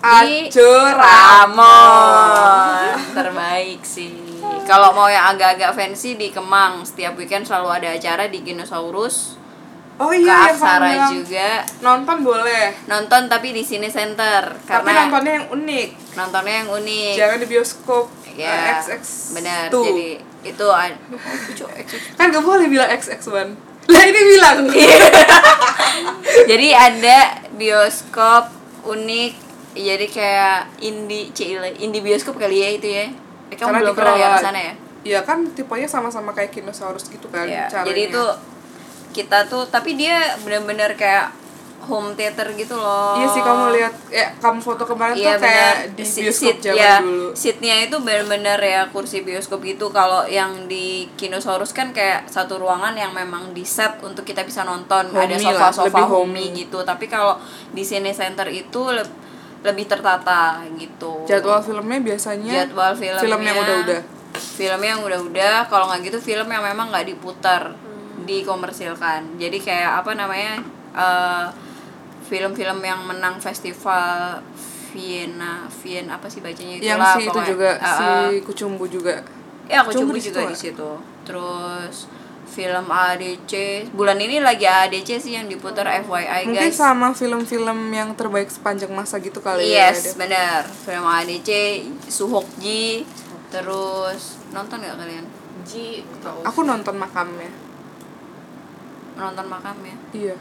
S1: di
S2: Acur
S1: Ramon terbaik sih. Kalau mau yang agak-agak fancy di Kemang. Setiap weekend selalu ada acara di Dinosaurus
S2: Oh
S1: ke
S2: iya, yang kamu
S1: Aksara
S2: bilang.
S1: juga.
S2: Nonton boleh.
S1: Nonton tapi di sini center
S2: tapi
S1: karena
S2: nontonnya yang unik.
S1: Nontonnya yang unik.
S2: Jangan di bioskop
S1: ya
S2: eh, XX
S1: benar. jadi itu oh,
S2: kan gak boleh bilang XX1 lah ini bilang.
S1: Jadi ada bioskop unik. Jadi kayak indie cile indie bioskop kali ya itu ya. Eh, kamu belum pernah ya ke sana ya?
S2: Iya kan tipenya sama-sama kayak Kinosaurus gitu kan
S1: Iya,
S2: caranya.
S1: jadi itu kita tuh tapi dia bener-bener kayak home theater gitu loh
S2: Iya sih kamu lihat ya kamu foto kemarin
S1: Iya
S2: tuh kayak
S1: benar.
S2: di
S1: Si-
S2: bioskop
S1: seat,
S2: zaman
S1: ya,
S2: dulu.
S1: Seatnya itu benar-benar ya kursi bioskop gitu. Kalau yang di Kinosaurus kan kayak satu ruangan yang memang di set untuk kita bisa nonton. Ada
S2: Homey lah,
S1: sofa-sofa
S2: lebih
S1: homey gitu. Tapi kalau di Cine Center itu leb- lebih tertata gitu.
S2: Jadwal filmnya biasanya
S1: Jadwal filmnya
S2: film yang udah-udah.
S1: film yang udah-udah kalau nggak gitu film yang memang nggak diputar dikomersilkan jadi kayak apa namanya eh, film-film yang menang festival Vienna Vienna apa sih bacanya itu
S2: Yang
S1: lah
S2: si itu juga
S1: Eh,
S2: si
S1: eh,
S2: Kucumbu juga.
S1: ya
S2: Kucumbu situ
S1: juga di situ terus film ADC bulan ini lagi ADC sih yang diputar FYI
S2: Mungkin
S1: guys
S2: sama film-film yang terbaik sepanjang masa gitu kali ya.
S1: Yes, benar. Film ADC, Suhokji, terus nonton nggak kalian?
S3: Ji tahu
S2: Aku nonton makamnya.
S1: Nonton makamnya?
S2: Iya.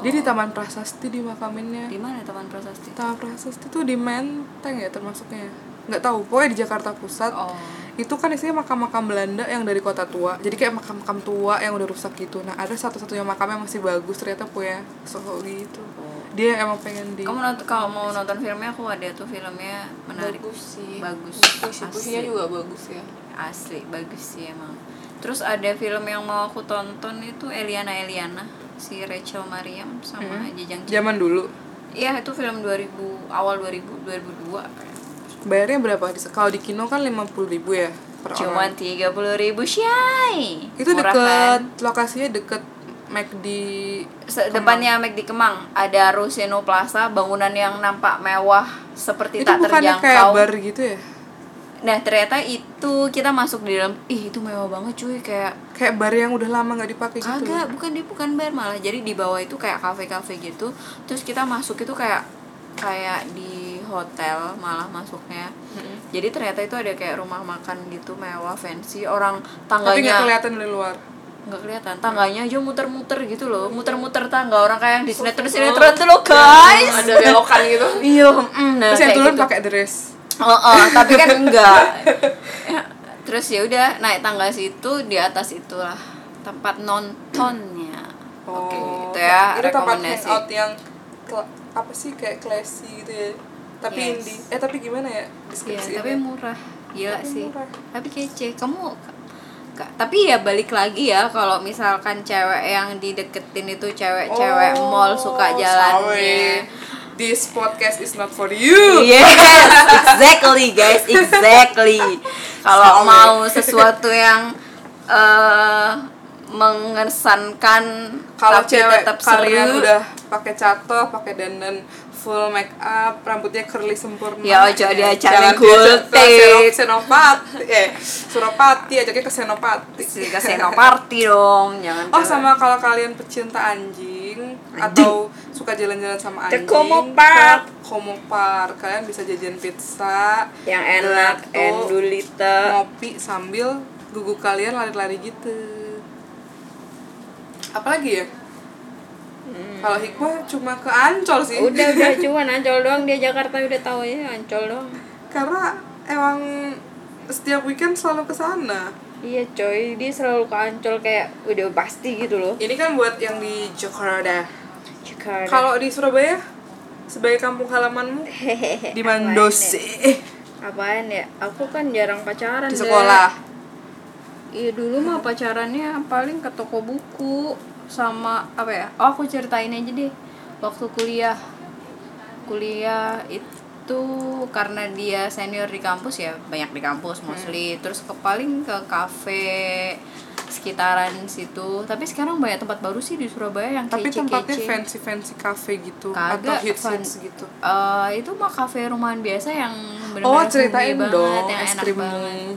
S2: Dia di Taman Prasasti di makaminnya.
S1: Di mana Taman Prasasti?
S2: Taman Prasasti tuh di Menteng ya termasuknya. Nggak tahu, pokoknya di Jakarta Pusat.
S1: Oh.
S2: Itu kan isinya makam-makam Belanda yang dari kota tua. Jadi kayak makam-makam tua yang udah rusak gitu. Nah, ada satu-satunya makam yang masih bagus ternyata punya Soho gitu. Dia emang pengen di
S1: Kamu nonton kalau mau nonton filmnya aku ada tuh filmnya menarik.
S3: bagus sih
S1: Bagus.
S3: puisi-puisinya
S1: Asli.
S3: juga bagus ya
S1: Asli bagus sih emang. Terus ada film yang mau aku tonton itu Eliana Eliana si Rachel Mariam sama Jajang Cinta.
S2: zaman dulu.
S1: Iya, itu film 2000 awal 2000 2002.
S2: Bayarnya berapa? Kalau di kino kan 50.000 ribu ya per
S1: Cuman
S2: orang.
S1: tiga puluh ribu shy.
S2: Itu
S1: Murah
S2: deket
S1: kan?
S2: lokasinya deket McD
S1: depannya Mac di Kemang ada Roseno Plaza bangunan yang nampak mewah seperti
S2: itu
S1: tak
S2: bukannya kayak
S1: terjangkau
S2: bar gitu ya?
S1: Nah ternyata itu kita masuk di dalam ih itu mewah banget cuy kayak
S2: Kayak bar yang udah lama nggak dipakai gitu.
S1: kagak bukan dia bukan bar malah. Jadi di bawah itu kayak kafe-kafe gitu. Terus kita masuk itu kayak kayak di hotel malah masuknya. Jadi ternyata itu ada kayak rumah makan gitu mewah fancy. Orang
S2: Tapi nggak
S1: tangganya
S2: kelihatan dari luar.
S1: nggak kelihatan. Tangganya aja muter-muter gitu loh. Muter-muter tangga. Orang kayak yang di sinetron sinetron tuh loh guys.
S3: Ada belokan gitu.
S1: Iya mm, nah,
S2: Terus yang turun
S1: gitu.
S2: pakai dress.
S1: Oh, oh, tapi kan enggak Ya, terus ya udah naik tangga situ di atas itulah tempat nontonnya oke itu ya
S2: itu tempat
S1: rekomendasi
S2: hangout yang apa sih kayak classy gitu ya. Tapi
S1: Yes.
S2: indie. Eh tapi gimana ya
S1: Iya,
S2: deskripsinya?
S1: tapi murah gila
S2: Tapi
S1: sih
S2: murah.
S1: tapi kece kamu Ka- tapi ya balik lagi ya kalau misalkan cewek yang dideketin itu cewek-cewek
S2: Oh,
S1: mall suka jalannya
S2: sorry. This podcast is not for you.
S1: Yes, exactly guys, exactly. Kalau mau sesuatu yang eh mengesankan
S2: Kalau cewek
S1: tetap
S2: kalian
S1: seru,
S2: udah pakai cato, pakai dandan full make up, rambutnya curly sempurna.
S1: Ya, ojo gultik.
S2: diajak ke Seno- Senopati, eh Suropati, ajaknya ke Senopati.
S1: ke senoparty dong, jangan
S2: Oh sama kalau kalian pecinta anjing, atau suka jalan-jalan sama
S1: Ke
S2: anjing
S1: Como Park.
S2: ke Como Park kalian bisa jajan pizza
S1: yang enak, endulita.
S2: ngopi sambil gugu kalian lari-lari gitu apalagi ya kalau hikmah cuma ke Ancol sih
S1: Hmm. Udah udah cuma ancol doang dia Jakarta udah tahu ya ancol doang.
S2: karena emang setiap weekend selalu ke sana
S1: Iya coy, dia selalu ke ancol kayak udah pasti gitu loh.
S2: ini kan buat yang di Jakarta
S1: Jakarta.
S2: kalau di Surabaya sebagai kampung halamanmu di Mandose
S1: Apaan ya? Aku kan jarang pacaran
S2: di sekolah
S1: Iya dulu mah pacarannya paling ke toko buku sama apa ya? Oh aku ceritain aja deh. Waktu kuliah, kuliah itu karena dia senior di kampus ya banyak di kampus mostly. Terus ke paling ke kafe sekitaran situ. Tapi sekarang banyak tempat baru sih di Surabaya yang
S2: tapi
S1: kece-kece.
S2: tempatnya fancy fancy cafe gitu atau
S1: Kagak,
S2: hits hits gitu
S1: Eh, itu mah kafe rumahan biasa yang bener-bener
S2: oh
S1: homey
S2: ceritain
S1: banget,
S2: dong
S1: yang
S2: es
S1: banget.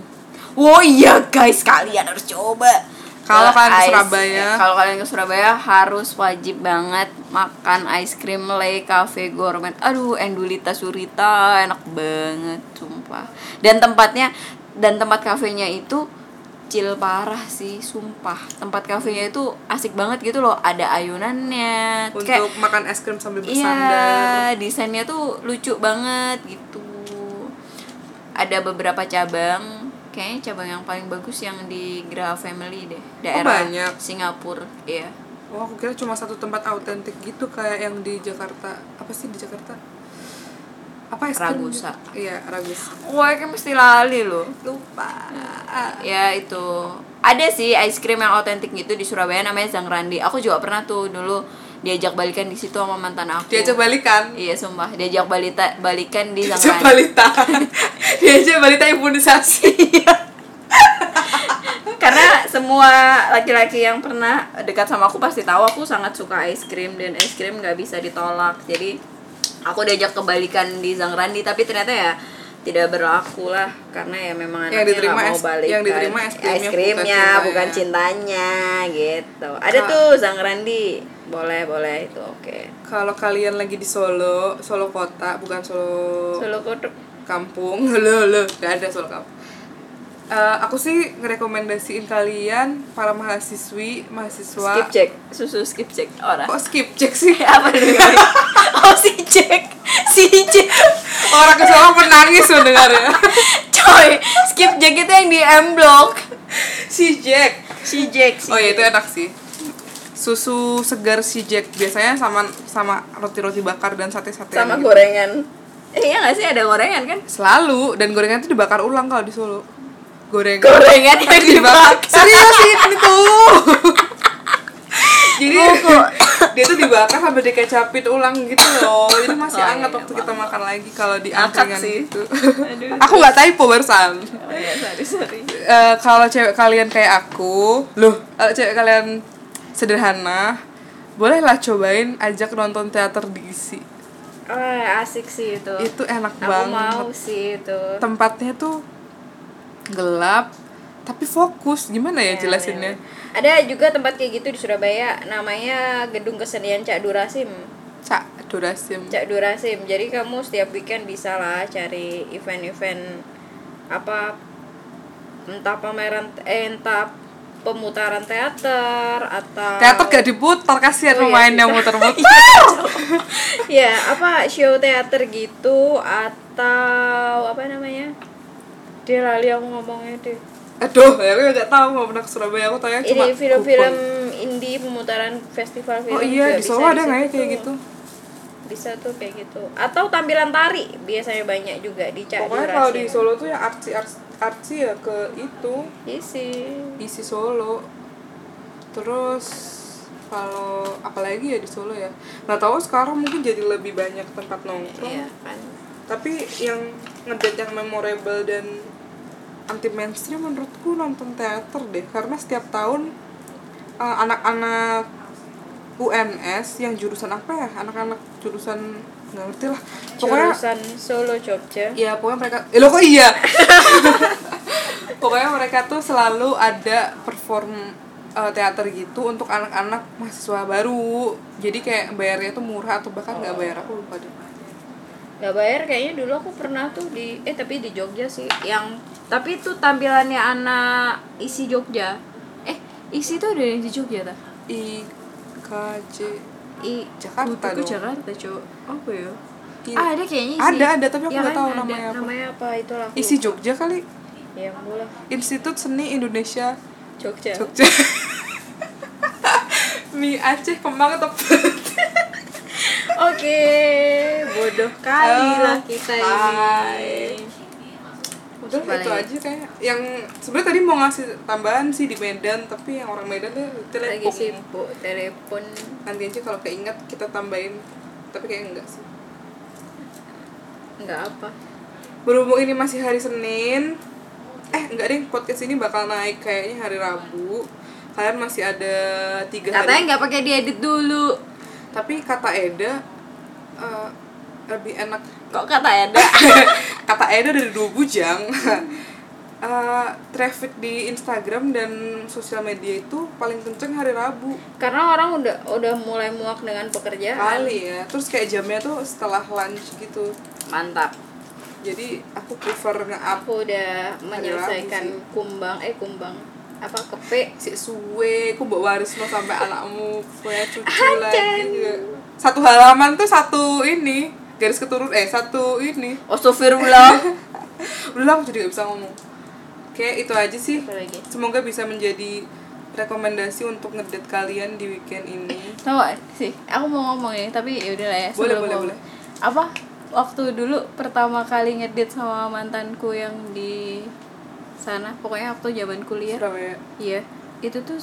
S1: Oh iya guys, kalian harus coba.
S2: Kalau
S1: ke
S2: kalian ke Surabaya.
S1: ya, kalau kalian ke Surabaya harus wajib banget makan ice cream Le Cafe Gourmet. Aduh, Endulita Surita enak banget, sumpah. Dan tempatnya dan tempat kafenya itu chill parah sih, sumpah. Tempat kafenya itu asik banget gitu loh, ada ayunannya.
S2: untuk
S1: Kayak
S2: makan es krim sambil bersandar
S1: Iya, desainnya tuh lucu banget gitu. Ada beberapa cabang, kayaknya cabang yang paling bagus yang di Graha Family deh, daerah
S2: banyak.
S1: Singapura, iya.
S2: Oh, aku kira cuma satu tempat autentik gitu kayak yang di Jakarta. Apa sih di Jakarta? Apa krim?
S1: Ragusa.
S2: Iya, Ragusa.
S1: Wah, kan mesti lali loh.
S2: Lupa.
S1: Ya itu ada sih ice cream yang otentik gitu di Surabaya namanya Zangrandi. Aku juga pernah tuh dulu diajak balikan di situ sama mantan aku.
S2: Diajak balikan.
S1: Iya sumpah diajak balita balikan di
S2: Diajak
S1: Zangrandi.
S2: balita. Diajak balita imunisasi.
S1: karena semua laki-laki yang pernah dekat sama aku pasti tahu aku sangat suka es krim dan es krim nggak bisa ditolak jadi aku diajak kebalikan di Zangrandi tapi ternyata ya tidak berlaku lah karena ya memang
S2: Yang
S1: anaknya
S2: diterima
S1: nggak mau
S2: es-
S1: balikan
S2: yang diterima es krimnya, bukan
S1: krimnya
S2: cintanya.
S1: bukan cintanya gitu ada
S2: Kak-
S1: tuh Zangrandi boleh boleh itu oke
S2: Kalau kalian lagi di Solo, Solo kota, bukan Solo,
S1: Solo kodok
S2: kampung. Halo, halo. Gak ada Solo kampung. Eh, aku sih ngerekomendasiin kalian para mahasiswi, mahasiswa.
S1: skip check susu skip check orang
S2: Kok skip cek sih?
S1: apa dulu oh si Jack si Jack
S2: Orang ke Solo menangis mendengarnya.
S1: coy skip Jack itu yang di M Block
S2: si Jack.
S1: si Jack si
S2: Oh iya itu enak sih. Susu segar si Jack biasanya sama sama roti-roti bakar dan sate-sate.
S1: sama gorengan eh, iya gak sih ada gorengan kan
S2: Selalu dan gorengan itu dibakar ulang kalau di Solo. Gorengan.
S1: gorengan yang dibakar
S2: Serius ini tuh. Jadi
S1: Buku.
S2: dia tuh dibakar sampai dikecapin ulang gitu loh. Jadi masih
S1: Oh,
S2: hangat
S1: iya,
S2: waktu kita makan lagi kalau di angkringan gitu.
S1: Aduh.
S2: Aku nggak typo barusan.
S1: oh iya sorry sorry
S2: Eh, kalau cewek kalian kayak aku, loh, kalau cewek kalian sederhana, bolehlah cobain ajak nonton teater diisi.
S1: oh asik sih itu
S2: Itu enak
S1: aku
S2: banget.
S1: mau sih itu
S2: Tempatnya tuh gelap, tapi fokus. Gimana ya
S1: Iya,
S2: jelasinnya?
S1: iya. ada juga tempat kayak gitu di Surabaya namanya Gedung Kesenian Cak Durasim
S2: Cak Durasim.
S1: Cak Durasim jadi kamu setiap weekend bisa lah cari event-event apa entah pameran eh, entah pemutaran teater atau
S2: Teater gak diputar, kasihan
S1: Oh, iya
S2: pemain
S1: sih.
S2: yang muter-muter.
S1: ya apa show teater gitu atau apa namanya dia lali aku ngomongnya deh
S2: Aduh, ya aku gak tahu mau pernah ke Surabaya, aku tanya cuma
S1: ini film-film indie pemutaran festival film
S2: Oh iya, di Solo ada nggak ya
S1: situ
S2: kayak gitu?
S1: bisa tuh kayak gitu. Atau tampilan tari biasanya banyak juga di Cak
S2: Pokoknya kalau di Solo tuh yang artsy artsy, artsy ya ke itu.
S1: Isi
S2: isi Solo. Terus kalau apalagi ya di Solo ya. Nggak tahu sekarang mungkin jadi lebih banyak tempat nongkrong.
S1: Iya kan.
S2: Tapi yang ngedate yang memorable dan anti mainstream menurutku nonton teater deh. Karena setiap tahun uh, anak-anak UNS yang jurusan apa ya? Anak-anak jurusan nggak ngerti lah. Pokoknya
S1: jurusan Solo Jogja.
S2: Ya pokoknya mereka eh lo kok iya? Pokoknya mereka tuh selalu ada perform uh, teater gitu untuk anak-anak mahasiswa baru. Jadi kayak bayarnya tuh murah atau bahkan nggak bayar aku lupa deh
S1: nggak bayar kayaknya dulu aku pernah tuh di eh tapi di Jogja sih. Yang tapi itu tampilannya anak isi Jogja. Eh isi tuh ada yang di Jogja tak
S2: IKJ
S1: I
S2: Jakarta dong.
S1: Jakarta cok apa ya? Ah, ada kayaknya isi
S2: Ada, ada, tapi aku
S1: Ya
S2: nggak
S1: kan,
S2: tahu
S1: ada.
S2: namanya apa.
S1: namanya apa? Itulah aku
S2: isi. Jogja kali.
S1: Ya boleh
S2: Institut Seni Indonesia
S1: Jogja.
S2: Jogja. Mie Aceh kembang tebet
S1: oke bodoh kali
S2: Oh,
S1: lah kita
S2: hai.
S1: ini.
S2: udah itu aja kayak yang sebenarnya tadi mau ngasih tambahan sih di Medan tapi yang orang Medan tuh
S1: lagi
S2: telepon
S1: sibuk telepon.
S2: Nanti aja kalau keinget kita tambahin tapi kayak enggak sih.
S1: Nggak apa.
S2: Berhubung ini masih hari Senin eh enggak deh podcast ini bakal naik kayaknya hari Rabu. Kalian masih ada tiga
S1: katanya
S2: hari
S1: nggak pakai diedit dulu
S2: tapi kata Eda eh, lebih enak.
S1: Kok kata ada
S2: kata Eda dari dua bujang. Eh, traffic di Instagram dan sosial media itu paling kenceng hari Rabu.
S1: Karena orang udah udah mulai muak dengan pekerjaan.
S2: Kali ya. Terus kayak jamnya tuh setelah lunch gitu.
S1: Mantap.
S2: Jadi aku prefer nge-up
S1: aku udah menyelesaikan kumbang eh kumbang apa kepe
S2: si suwe aku bawa waris lo sampai anakmu punya cucu lagi juga satu halaman tuh satu ini garis keturun eh satu ini
S1: Astagfirullah
S2: udah aku jadi gak bisa ngomong oke itu aja sih semoga bisa menjadi rekomendasi untuk ngedate kalian di weekend ini
S1: Tahu gak sih, aku mau ngomong ya, tapi ya udah lah ya.
S2: Boleh, boleh,
S1: ngomong.
S2: boleh.
S1: Apa? Waktu dulu pertama kali ngedate sama mantanku yang di sana, pokoknya waktu zaman kuliah.
S2: Surabaya
S1: Iya, itu tuh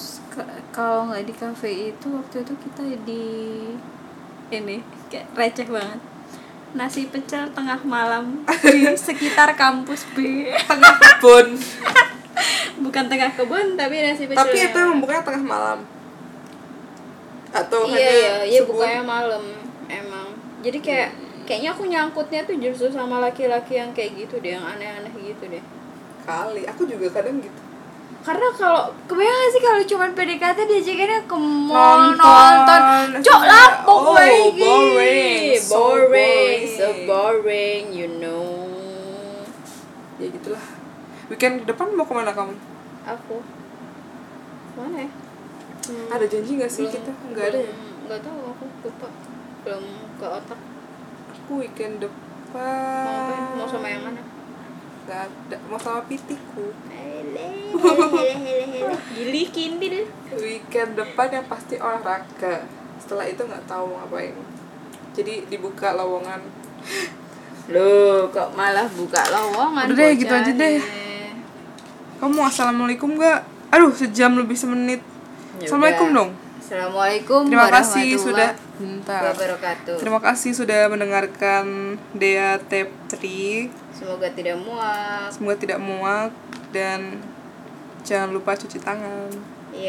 S1: kalau nggak di cafe itu waktu itu kita di ini kayak receh banget. Nasi pecel tengah malam di sekitar kampus B.
S2: tengah kebun
S1: Bukan tengah kebun tapi nasi pecel.
S2: tapi itu emang bukanya tengah malam atau
S1: iya
S2: hanya
S1: iya iya
S2: subuh?
S1: bukanya malam emang jadi kayak kayaknya aku nyangkutnya tuh justru sama laki-laki yang kayak gitu deh yang aneh-aneh gitu deh
S2: kali. Aku juga kadang gitu.
S1: Karena kalau kebayang gak sih kalau cuman PDKT diajakinnya ke mall
S2: Nonton.
S1: nonton? Cok lapok
S2: Oh,
S1: lagi
S2: boring. So
S1: boring so
S2: boring.
S1: you know.
S2: Ya gitulah. Weekend depan mau ke mana kamu?
S1: Aku. Mana ya? Hmm,
S2: ada janji gak sih
S1: belum-
S2: kita? Nggak ada ya?
S1: Nggak tahu aku lupa. Belum ke otak.
S2: Aku weekend
S1: mau
S2: depan
S1: apa mau sama yang mana
S2: nggak ada mau sama pitiku.
S1: Gili kindil
S2: weekend depan yang pasti olahraga. Setelah itu nggak tahu mau ngapain. Jadi dibuka lowongan.
S1: Loh, kok malah buka lowongan
S2: Udah deh,
S1: bocah
S2: gitu aja deh. kamu assalamualaikum nggak? Aduh sejam lebih semenit.
S1: Ya
S2: assalamualaikum dong
S1: Assalamualaikum
S2: terima kasih sudah bentar
S1: wabarakatuh.
S2: terima kasih sudah mendengarkan Dea 3
S1: Semoga tidak muak.
S2: semoga tidak muak dan jangan lupa cuci tangan